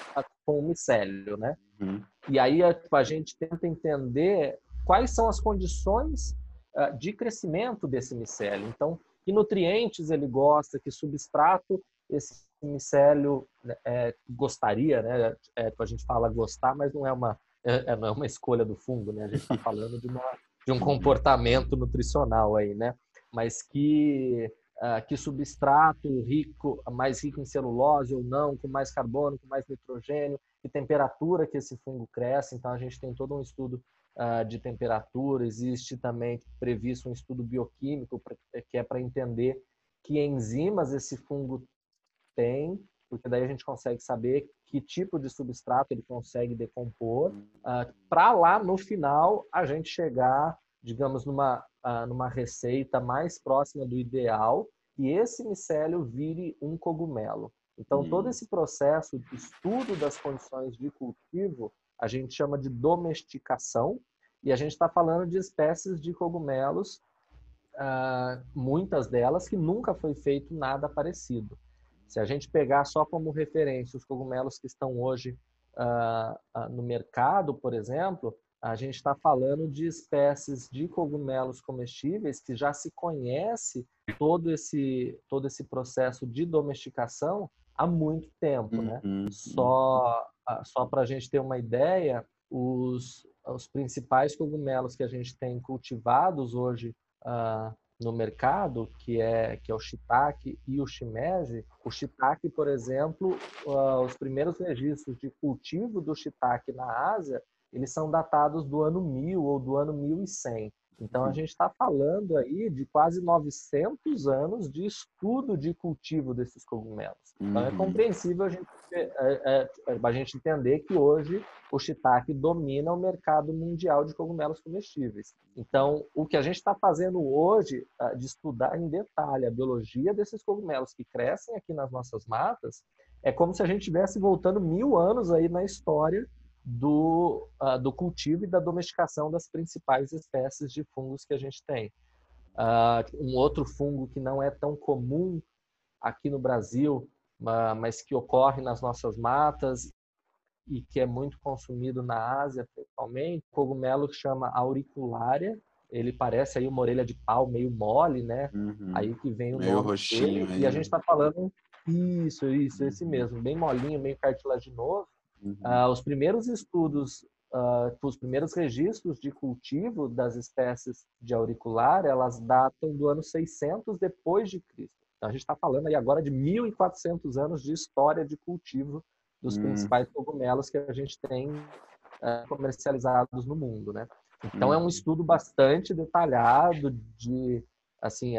com o micélio, né? Uhum. E aí a, a, gente tenta entender quais são as condições uh, de crescimento desse micélio. Então, que nutrientes ele gosta, que substrato esse micélio né, é, gostaria, né? É, a gente fala gostar, mas não é uma é, é não é uma escolha do fungo, né? A gente está falando de, uma, de um comportamento nutricional aí, né? Mas que ah, que substrato rico, mais rico em celulose ou não, com mais carbono, com mais nitrogênio, que temperatura que esse fungo cresce. Então a gente tem todo um estudo uh, de temperatura. Existe também previsto um estudo bioquímico pra, que é para entender que enzimas esse fungo tem, porque daí a gente consegue saber que tipo de substrato ele consegue decompor, uh, ah, para lá no final a gente chegar, digamos, numa numa receita mais próxima do ideal e esse micélio vire um cogumelo. Então, hum. todo esse processo de estudo das condições de cultivo, a gente chama de domesticação, e a gente está falando de espécies de cogumelos, uh, muitas delas que nunca foi feito nada parecido. Se a gente pegar só como referência os cogumelos que estão hoje uh, uh, no mercado, por exemplo, a gente está falando de espécies de cogumelos comestíveis que já se conhece todo esse, todo esse processo de domesticação há muito tempo. Né? Uhum. Só, só para a gente ter uma ideia, os, os principais cogumelos que a gente tem cultivados hoje uh, no mercado, que é, que é o shiitake e o shimeji. O shiitake, por exemplo, uh, os primeiros registros de cultivo do shiitake na Ásia eles são datados do ano 1000 ou do ano 1100. Então, a gente está falando aí de quase 900 anos de estudo de cultivo desses cogumelos. Então, é uhum. compreensível a gente, é, é, a gente entender que hoje o shiitake domina o mercado mundial de cogumelos comestíveis. Então, o que a gente está fazendo hoje ah, de estudar em detalhe a biologia desses cogumelos que crescem aqui nas nossas matas é como se a gente estivesse voltando mil anos aí na história do, uh, do cultivo e da domesticação das principais espécies de fungos que a gente tem. Uh, um outro fungo que não é tão comum aqui no Brasil, mas que ocorre nas nossas matas e que é muito consumido na Ásia, principalmente, cogumelo que chama auricularia. Ele parece aí uma orelha de pau meio mole, né? Uhum. Aí que vem o meio nome roxinho. Dele, e a gente está falando isso, isso, esse uhum. mesmo, bem molinho, meio cartilaginoso. Uhum. Uh, os primeiros estudos, uh, os primeiros registros de cultivo das espécies de auricular, elas datam do ano 600 depois de Cristo. Então a gente está falando aí agora de 1.400 anos de história de cultivo dos uhum. principais cogumelos que a gente tem uh, comercializados no mundo, né? Então é um uhum. estudo bastante detalhado de assim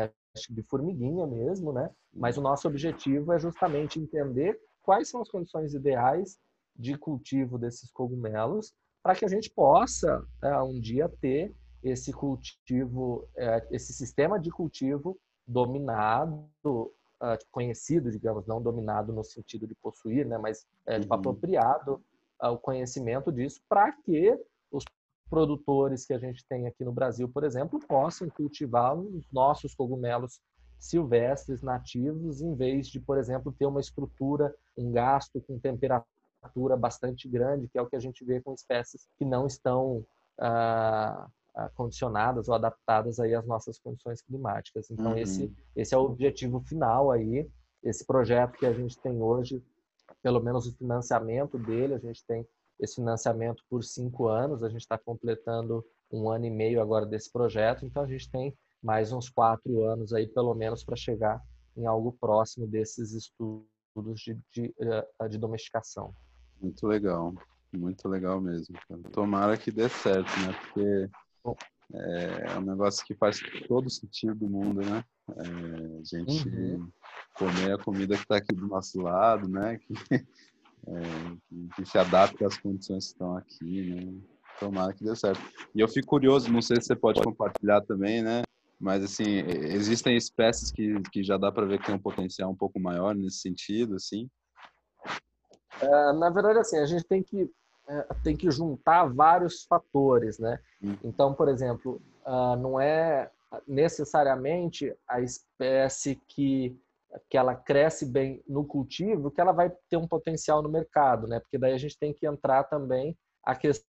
de formiguinha mesmo, né? Mas o nosso objetivo é justamente entender quais são as condições ideais de cultivo desses cogumelos para que a gente possa é, um dia ter esse cultivo, é, esse sistema de cultivo dominado, é, conhecido, digamos, não dominado no sentido de possuir, né, mas é, uhum. apropriado o conhecimento disso para que os produtores que a gente tem aqui no Brasil, por exemplo, possam cultivar os nossos cogumelos silvestres nativos, em vez de, por exemplo, ter uma estrutura, um gasto com temperatura temperatura bastante grande, que é o que a gente vê com espécies que não estão ah, ah, condicionadas ou adaptadas aí às nossas condições climáticas. Então uhum. esse esse é o objetivo final aí, esse projeto que a gente tem hoje, pelo menos o financiamento dele, a gente tem esse financiamento por cinco anos, a gente está completando um ano e meio agora desse projeto, então a gente tem mais uns quatro anos aí, pelo menos, para chegar em algo próximo desses estudos de, de, eh, de domesticação. Muito legal, muito legal mesmo. Tomara que dê certo, né? Porque é um negócio que faz todo sentido do mundo, né? É, a gente uhum. comer a comida que está aqui do nosso lado, né? Que, é, que, se adapta às condições que estão aqui, né? Tomara que dê certo. E eu fico curioso, não sei se você pode compartilhar também, né? Mas, assim, existem espécies que, que já dá para ver que tem um potencial um pouco maior nesse sentido, assim? É, na verdade, assim, a gente tem que, é, tem que juntar vários fatores, né? Hum. Então, por exemplo, uh, não é necessariamente a espécie que que ela cresce bem no cultivo, que ela vai ter um potencial no mercado, né? Porque daí a gente tem que entrar também a questão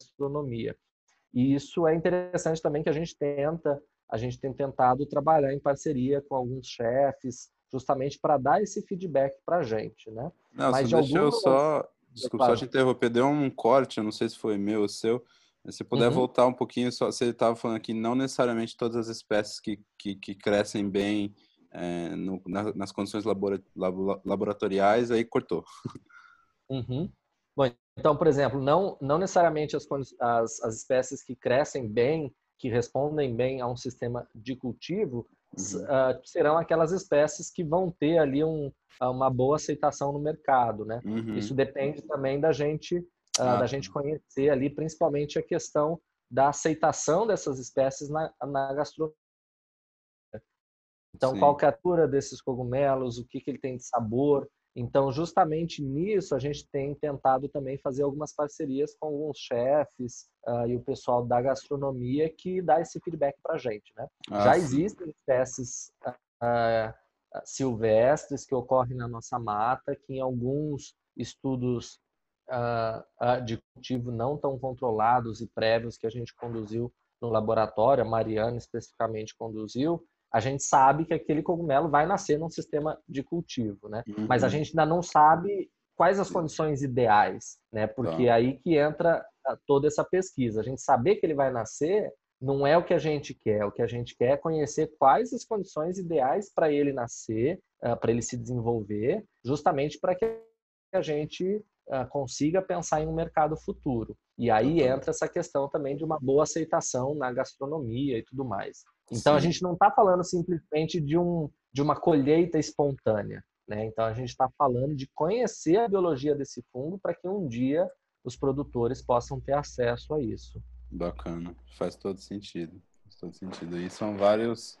astronomia. E isso é interessante também que a gente tenta, a gente tem tentado trabalhar em parceria com alguns chefes, justamente para dar esse feedback para a gente, né? Não, Mas de deixa eu só, desculpa, só te interromper, deu um corte, eu não sei se foi meu ou seu, se puder uhum. voltar um pouquinho, só, você estava falando aqui, não necessariamente todas as espécies que, que, que crescem bem é, no, na, nas condições labora, laboratoriais, aí cortou. Uhum. Então, por exemplo, não, não necessariamente as, as, as espécies que crescem bem, que respondem bem a um sistema de cultivo, uhum. uh, serão aquelas espécies que vão ter ali um, uma boa aceitação no mercado, né? Uhum. Isso depende também da gente, uh, ah. da gente conhecer ali, principalmente a questão da aceitação dessas espécies na, na gastronomia. Então, Sim. qual é a altura desses cogumelos, o que, que ele tem de sabor, então, justamente nisso, a gente tem tentado também fazer algumas parcerias com alguns chefes uh, e o pessoal da gastronomia que dá esse feedback para a gente. Né? Ah, Já existem espécies uh, silvestres que ocorrem na nossa mata, que em alguns estudos uh, de cultivo não tão controlados e prévios que a gente conduziu no laboratório, a Mariana especificamente conduziu, a gente sabe que aquele cogumelo vai nascer num sistema de cultivo, né? Uhum. Mas a gente ainda não sabe quais as condições ideais, né? Porque tá. aí que entra ah, toda essa pesquisa. A gente saber que ele vai nascer não é o que a gente quer. O que a gente quer é conhecer quais as condições ideais para ele nascer, uh, para ele se desenvolver, justamente para que a gente uh, consiga pensar em um mercado futuro. E aí entra essa questão também de uma boa aceitação na gastronomia e tudo mais. Então Sim. a gente não está falando simplesmente de, um, de uma colheita espontânea. Né? Então a gente está falando de conhecer a biologia desse fungo para que um dia os produtores possam ter acesso a isso. Bacana, faz todo sentido. Faz todo sentido. E são vários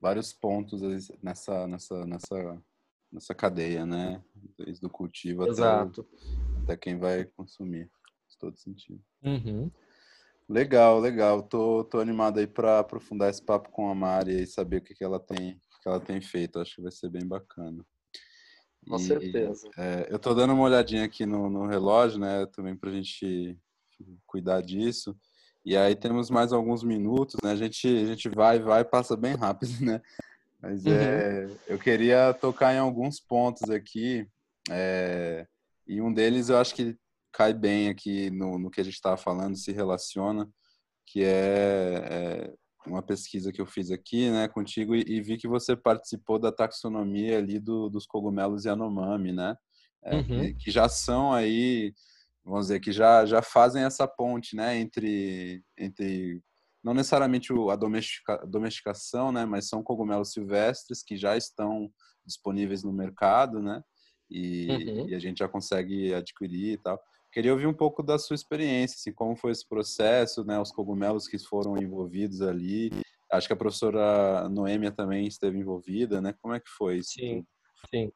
vários pontos nessa nessa nessa nessa cadeia, né? Desde o cultivo Exato. Até, até quem vai consumir. Faz todo sentido. Uhum. Legal, legal. Tô, tô animado aí para aprofundar esse papo com a Mari e saber o que, que ela tem que ela tem feito. Acho que vai ser bem bacana. Com e, certeza. É, eu tô dando uma olhadinha aqui no, no relógio, né? Também para a gente cuidar disso. E aí temos mais alguns minutos, né? A gente, a gente vai, vai, passa bem rápido, né? Mas uhum. é, eu queria tocar em alguns pontos aqui. É, e um deles eu acho que cai bem aqui no, no que a gente estava falando, se relaciona, que é, é, uma pesquisa que eu fiz aqui né, contigo e, e, vi que você participou da taxonomia ali do, dos cogumelos Yanomami, né? É, uhum. que, que, já são aí, vamos dizer, que já, já fazem essa ponte, né, entre, entre não necessariamente a domestica, domesticação, né, mas são cogumelos silvestres que já estão disponíveis no mercado, né, e, uhum. e a gente já consegue adquirir e tal. Queria ouvir um pouco da sua experiência, assim, como foi esse processo, né, os cogumelos que foram envolvidos ali. Acho que a professora Noêmia também esteve envolvida, né? Como é que foi isso? Sim, sim.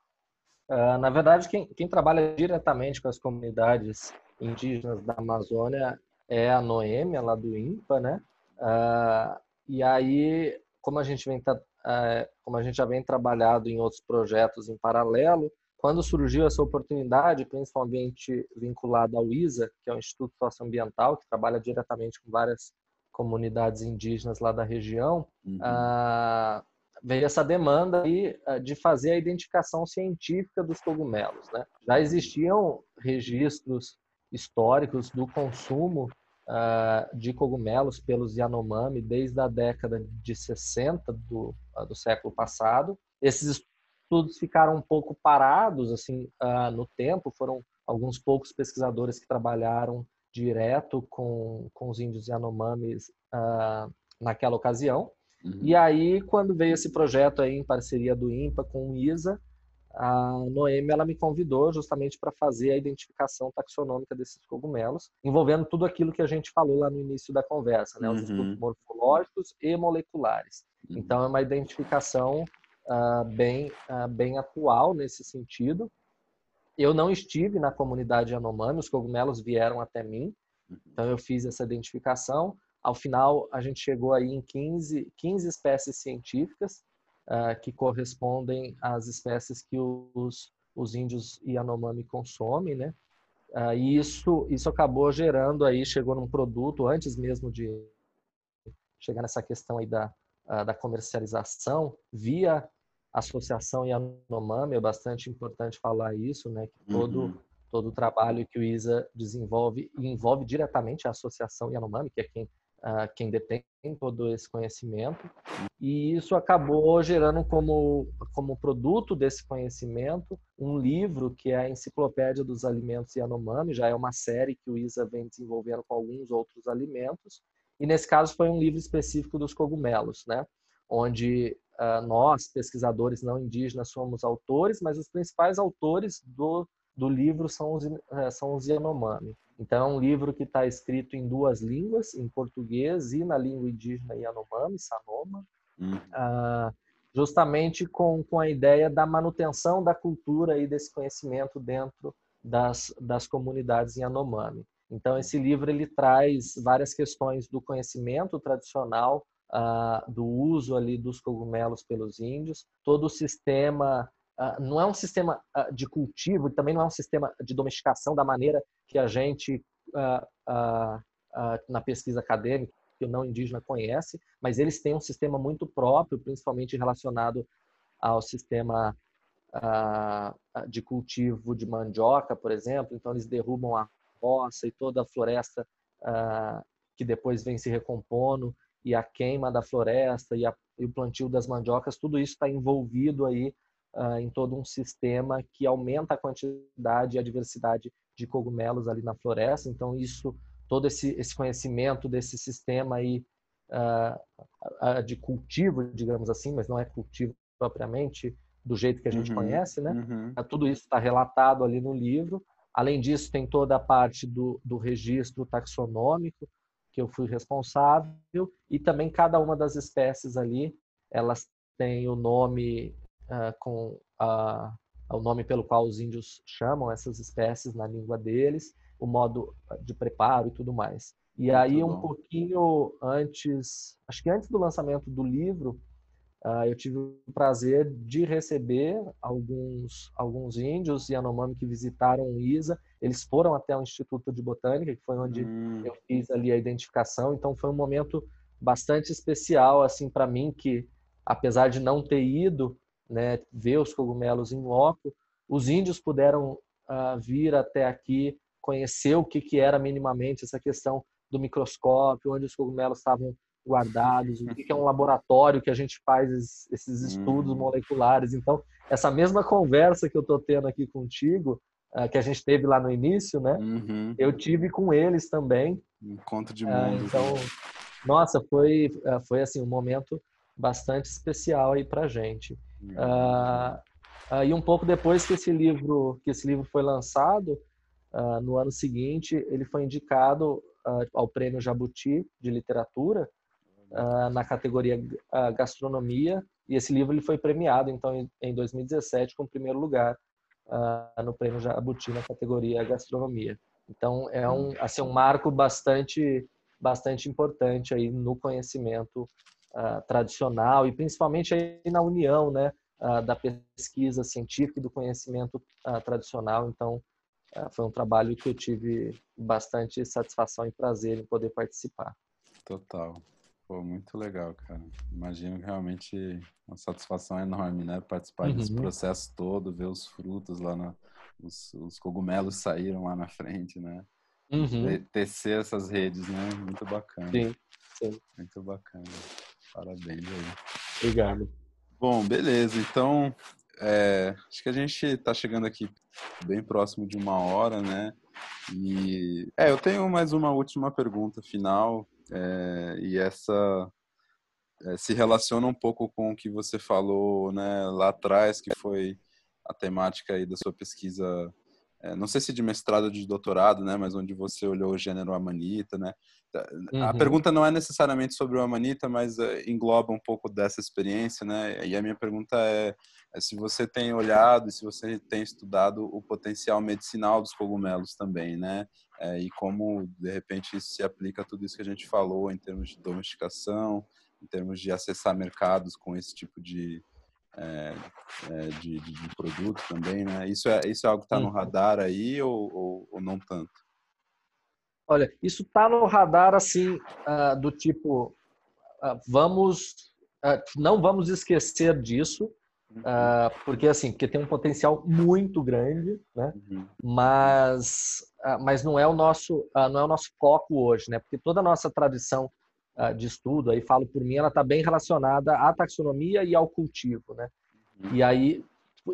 Uh, na verdade, quem, quem, trabalha diretamente com as comunidades indígenas da Amazônia é a Noêmia, lá do INPA, né? Uh, e aí, como a gente vem uh, como a gente já vem trabalhado em outros projetos em paralelo, quando surgiu essa oportunidade, principalmente vinculada ao ISA, que é o Instituto Socioambiental, que trabalha diretamente com várias comunidades indígenas lá da região, uhum. ah, veio essa demanda aí ah, de fazer a identificação científica dos cogumelos. Né? Já existiam registros históricos do consumo ah, de cogumelos pelos Yanomami desde a década de 60 do, do século passado. Esses estudos ficaram um pouco parados assim uh, no tempo. Foram alguns poucos pesquisadores que trabalharam direto com, com os índios Yanomamis uh, naquela ocasião. Uhum. E aí, quando veio esse projeto aí em parceria do INPA com o ISA, a Noemi ela me convidou justamente para fazer a identificação taxonômica desses cogumelos, envolvendo tudo aquilo que a gente falou lá no início da conversa, né? os uhum. estudos morfológicos e moleculares. Uhum. Então, é uma identificação uh, bem, uh, bem atual nesse sentido. Eu não estive na comunidade Yanomami, os cogumelos vieram até mim, então eu fiz essa identificação. Ao final, a gente chegou aí em 15, 15 espécies científicas uh, que correspondem às espécies que os, os índios Yanomami consomem, né? Uh, e isso, isso acabou gerando aí, chegou num produto, antes mesmo de chegar nessa questão aí da, da comercialização, via associação Yanomami, é bastante importante falar isso, né? Que todo, uhum. todo o trabalho que o ISA desenvolve envolve diretamente a associação Yanomami, que é quem, uh, quem detém todo esse conhecimento. E isso acabou gerando como, como produto desse conhecimento um livro que é a Enciclopédia dos Alimentos Yanomami, já é uma série que o ISA vem desenvolvendo com alguns outros alimentos. E nesse caso foi um livro específico dos cogumelos, né? Onde uh, nós, pesquisadores não indígenas, somos autores, mas os principais autores do, do livro são os, uh, são os Yanomami. Então, é um livro que está escrito em duas línguas, em português e na língua indígena Yanomami, Sanoma, uhum. uh, justamente com, com a ideia da manutenção da cultura e desse conhecimento dentro das, das comunidades Yanomami. Então, esse livro ele traz várias questões do conhecimento tradicional uh, do uso ali dos cogumelos pelos índios, todo o sistema uh, não é um sistema uh, de cultivo, também não é um sistema de domesticação da maneira que a gente na pesquisa acadêmica que o não indígena conhece, mas eles têm um sistema muito próprio, principalmente relacionado ao sistema de cultivo de mandioca, por exemplo. Então eles derrubam a roça e toda a floresta que depois vem se recompondo e a queima da floresta e, a, e o plantio das mandiocas, tudo isso está envolvido aí uh, em todo um sistema que aumenta a quantidade e a diversidade de cogumelos ali na floresta. Então, isso, todo esse, esse conhecimento desse sistema aí, uh, de cultivo, digamos assim, mas não é cultivo propriamente do jeito que a gente uhum, conhece, né? Uhum. Tudo isso está relatado ali no livro. Além disso, tem toda a parte do, do registro taxonômico, que eu fui responsável, e também cada uma das espécies ali, elas têm o nome uh, com a, o nome pelo qual os índios chamam essas espécies na língua deles, o modo de preparo e tudo mais. E Muito aí, bom. um pouquinho antes, acho que antes do lançamento do livro, uh, eu tive o prazer de receber alguns, alguns índios Yanomami que visitaram o ISA. Eles foram até o Instituto de Botânica, que foi onde hum. eu fiz ali a identificação. Então, foi um momento bastante especial assim para mim que apesar de não ter ido né, ver os cogumelos em loco, os índios puderam uh, vir até aqui, conhecer o que, que era minimamente essa questão do microscópio, onde os cogumelos estavam guardados, o que, é um laboratório que a gente faz esses estudos uhum. moleculares. Então, essa mesma conversa que eu estou tendo aqui contigo, uh, que a gente teve lá no início, né? Uhum. Eu tive com eles também. Encontro de mundo. Uh, então, nossa, foi, foi assim um momento bastante especial aí para gente. Uh, uh, e um pouco depois que esse livro que esse livro foi lançado, uh, no ano seguinte ele foi indicado ao Prêmio Jabuti de literatura na categoria gastronomia e esse livro ele foi premiado então em 2017 com o primeiro lugar no Prêmio Jabuti na categoria gastronomia. Então é um assim um marco bastante bastante importante aí no conhecimento uh, tradicional e principalmente aí na união né, uh, da pesquisa científica e do conhecimento uh, tradicional. Então, foi um trabalho que eu tive bastante satisfação e prazer em poder participar. Total. Pô, muito legal, cara. Imagino que realmente uma satisfação enorme, né? Participar uhum. desse processo todo, ver os frutos lá na, os, os, cogumelos saíram lá na frente, né? Uhum. Tecer essas redes, né? Muito bacana. Sim, sim. Muito bacana. Parabéns aí. Obrigado. Bom, beleza. Então, é, acho que a gente está chegando aqui bem próximo de uma hora, né? E é, eu tenho mais uma última pergunta final é, e essa é, se relaciona um pouco com o que você falou, né, lá atrás, que foi a temática aí da sua pesquisa é, não sei se de mestrado ou de doutorado, né, mas onde você olhou o gênero Amanita, né? Uhum. A pergunta não é necessariamente sobre o Amanita, mas é, engloba um pouco dessa experiência, né? E a minha pergunta é, é se você tem olhado e se você tem estudado o potencial medicinal dos cogumelos também, né? É, e como de repente isso se aplica a tudo isso que a gente falou em termos de domesticação, em termos de acessar mercados com esse tipo de, é, é, de, de, de, produto também, né? Isso é, isso é algo que está no uhum. radar aí ou, ou, ou, não tanto? Olha, isso está no radar assim uh, do tipo uh, vamos uh, não vamos esquecer disso uhum. porque assim porque tem um potencial muito grande, né? Uhum. Mas mas não é o nosso não é o nosso foco hoje, né? Porque toda a nossa tradição de estudo, aí falo por mim, ela está bem relacionada à taxonomia e ao cultivo, né? Uhum. E aí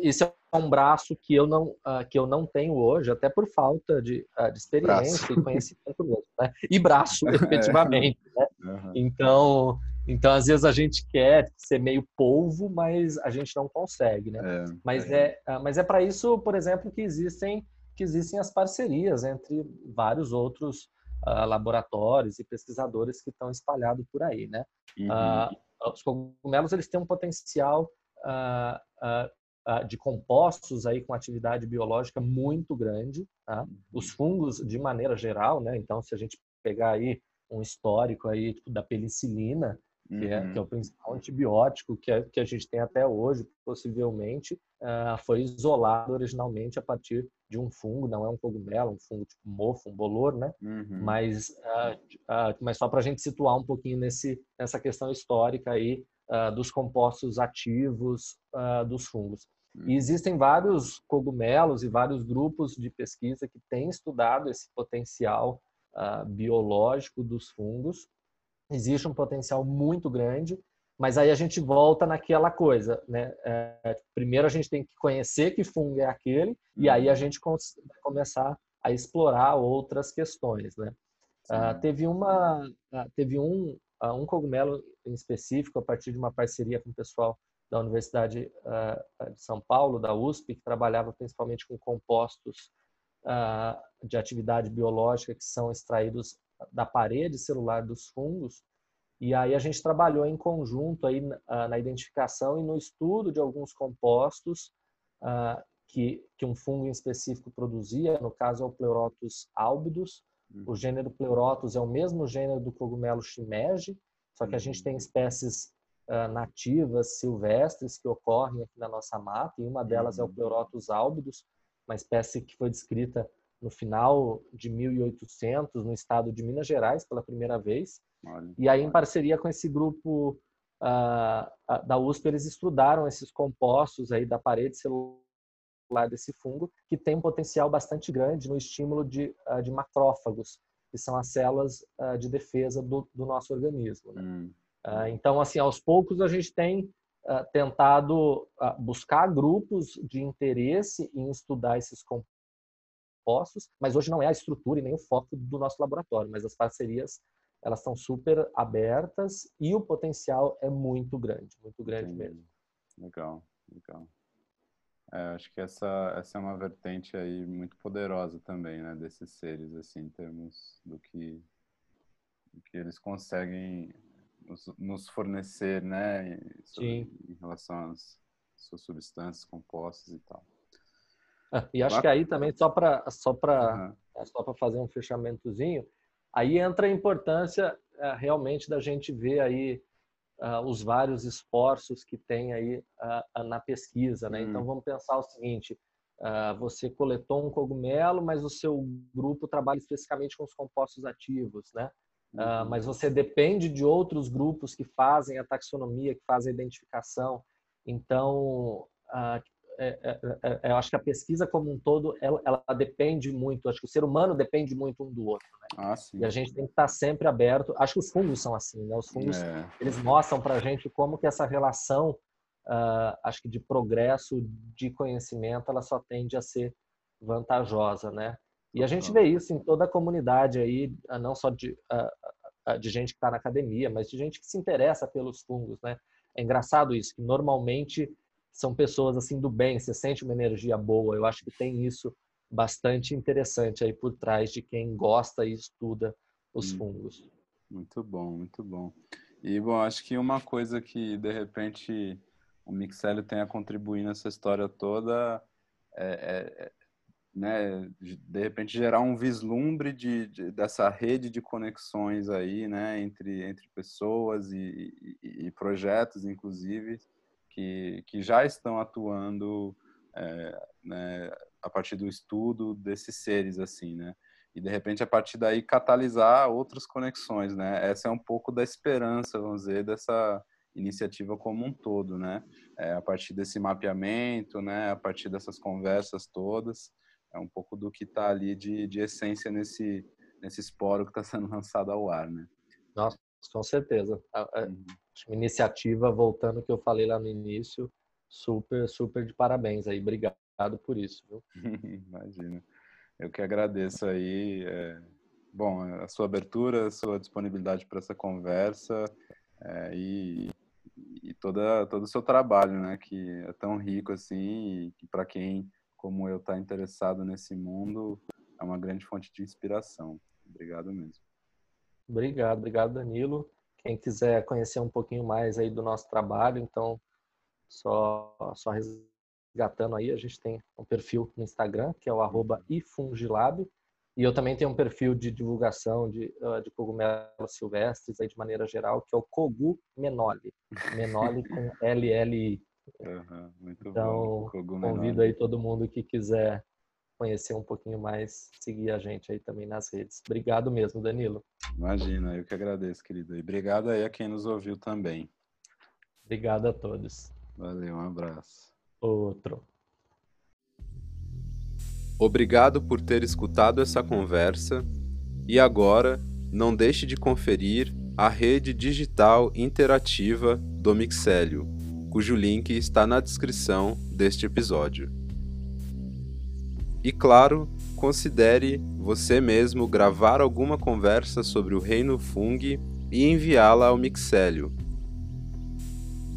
esse é um braço que eu não uh, que eu não tenho hoje, até por falta de, uh, de experiência braço. e conhecimento mesmo, né? E braço, efetivamente, né? Uhum. Então então, às vezes a gente quer ser meio polvo, mas a gente não consegue, né? É, mas é, é mas é para isso, por exemplo, que existem que existem as parcerias entre vários outros uh, laboratórios e pesquisadores que estão espalhados por aí, né? Uhum. Uh, os cogumelos eles têm um potencial uh, de compostos aí com atividade biológica muito grande. Tá? Uhum. Os fungos, de maneira geral, né? Então, se a gente pegar aí um histórico aí tipo, da penicilina, que, é, que é o uhum. principal antibiótico que, é, que a gente tem até hoje, possivelmente, foi isolado originalmente a partir de um fungo, não é um cogumelo, um fungo tipo mofo, um bolor, né? Uhum. Mas, uh, uh, mas só para a gente situar um pouquinho nesse, nessa questão histórica aí dos compostos ativos dos fungos. Uhum. E existem vários cogumelos e vários grupos de pesquisa que têm estudado esse potencial biológico dos fungos existe um potencial muito grande Mas aí a gente volta naquela coisa, né? É, primeiro a gente tem que conhecer que fungo é aquele e aí a uhum. gente vai começar a explorar outras questões, né? Uh, teve uma, uh, teve um, uh, um cogumelo em específico a partir de uma parceria com o pessoal da Universidade de São Paulo, da USP, que trabalhava principalmente com compostos de atividade biológica que são extraídos da parede celular dos fungos e aí a gente trabalhou em conjunto aí na identificação e no estudo de alguns compostos uh, que, que um fungo em específico produzia, no caso é o Pleurotus albidus. O uhum. gênero Pleurotus é o mesmo gênero do cogumelo shimeji, só que a gente tem uhum. espécies uh, nativas, silvestres, que ocorrem aqui na nossa mata, e uma delas é o uhum. Pleurotus albidus, uma espécie que foi descrita no final de 1800 no estado de Minas Gerais pela primeira vez. Olha, e aí, em parceria com esse grupo uh, da USP, eles estudaram esses compostos aí da parede celular desse fungo, que tem um potencial bastante grande no estímulo de, uh, de macrófagos, que são as células uh, de defesa do, do nosso organismo. Né? Hum. então, assim, aos poucos a gente tem tentado buscar grupos de interesse em estudar esses compostos, mas hoje não é a estrutura e nem o foco do nosso laboratório, mas as parcerias elas estão super abertas e o potencial é muito grande, muito grande Entendi. mesmo. Legal, legal. É, acho que essa, essa é uma vertente aí muito poderosa também, né, desses seres, assim, em termos do que, do que eles conseguem nos, nos fornecer, né, sobre, em relação às suas substâncias, compostos e tal. E acho que aí também, só para só uhum. só fazer um fechamentozinho, Aí entra a importância uh, realmente da gente ver aí uh, os vários esforços que tem aí uh, na pesquisa, né? Então, hum. Então vamos pensar o seguinte: você coletou um cogumelo, mas o seu grupo trabalha especificamente com os compostos ativos, né? Uhum. mas você depende de outros grupos que fazem a taxonomia, que fazem a identificação. Então, é, é, é, é, eu acho que a pesquisa como um todo, ela, ela, depende muito, acho que o ser humano depende muito um do outro. Né? Ah, e a gente tem que estar sempre aberto. Acho que os fungos são assim, né? Os fungos, é. eles mostram para a gente como que essa relação, uh, acho que de progresso, de conhecimento, ela só tende a ser vantajosa, né? E a gente vê isso em toda a comunidade aí, ah, não só de, uh, de gente que está na academia, mas de gente que se interessa pelos fungos, né? É engraçado isso, que normalmente são pessoas assim do bem, você sente uma energia boa. Eu acho que tem isso bastante interessante aí por trás de quem gosta e estuda os hum. fungos. Muito bom, muito bom. E bom, acho que uma coisa que de repente o Mixélio tem a contribuir nessa história toda é, é, é né, de repente gerar um vislumbre de, de, dessa rede de conexões aí, né, entre, entre pessoas e, e, e projetos, inclusive, que, que já estão atuando é, né, a partir do estudo desses seres, assim, né? E, de repente, a partir daí, catalisar outras conexões, né? Essa é um pouco da esperança, vamos dizer, dessa iniciativa como um todo, né? É, a partir desse mapeamento, né? A partir dessas conversas todas, é um pouco do que está ali de, de essência nesse, nesse esporo que está sendo lançado ao ar, né? Nossa, com certeza. Uhum. Uma iniciativa, voltando que eu falei lá no início, super, super de parabéns aí. Obrigado por isso. Viu? Imagina. Eu que agradeço aí. É... Bom, a sua abertura, a sua disponibilidade para essa conversa é, e, e toda, todo o seu trabalho, né? Que é tão rico assim e que para quem, como eu, está interessado nesse mundo, é uma grande fonte de inspiração. Obrigado mesmo. Obrigado, obrigado Danilo. Quem quiser conhecer um pouquinho mais aí do nosso trabalho, então só só resgatando aí, a gente tem um perfil no Instagram, que é o arroba ifungilab, e eu também tenho um perfil de divulgação de, ah, de cogumelos silvestres aí de maneira geral, que é o Kogu Menoli. Menoli com LLI. Uhum, muito então, bom. convido aí todo mundo que quiser conhecer um pouquinho mais, seguir a gente aí também nas redes. Obrigado mesmo, Danilo. Imagina, eu que agradeço, querido. E obrigado aí a quem nos ouviu também. Obrigado a todos. Valeu, um abraço. Outro. Obrigado por ter escutado essa conversa e agora não deixe de conferir a rede digital interativa do Mixélio, cujo link está na descrição deste episódio. E claro, considere você mesmo gravar alguma conversa sobre o reino Fung e enviá-la ao Mixélio.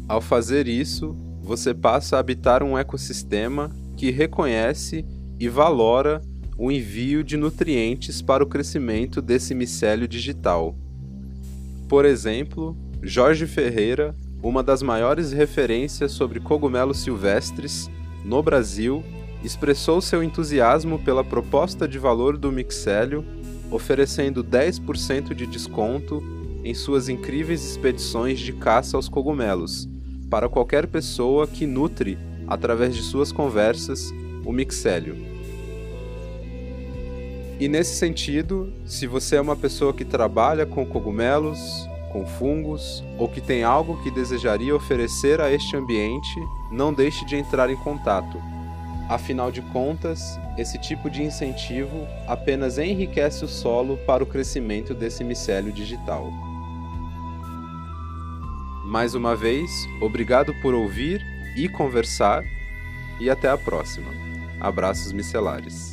Ao fazer isso, você passa a habitar um ecossistema que reconhece e valora o envio de nutrientes para o crescimento desse micélio digital. Por exemplo, Jorge Ferreira, uma das maiores referências sobre cogumelos silvestres no Brasil, expressou seu entusiasmo pela proposta de valor do Mixélio, oferecendo 10% de desconto em suas incríveis expedições de caça aos cogumelos, para qualquer pessoa que nutre, através de suas conversas, o Mixélio. E nesse sentido, se você é uma pessoa que trabalha com cogumelos, com fungos, ou que tem algo que desejaria oferecer a este ambiente, não deixe de entrar em contato. Afinal de contas, esse tipo de incentivo apenas enriquece o solo para o crescimento desse micélio digital. Mais uma vez, obrigado por ouvir e conversar, e até a próxima. Abraços micelares.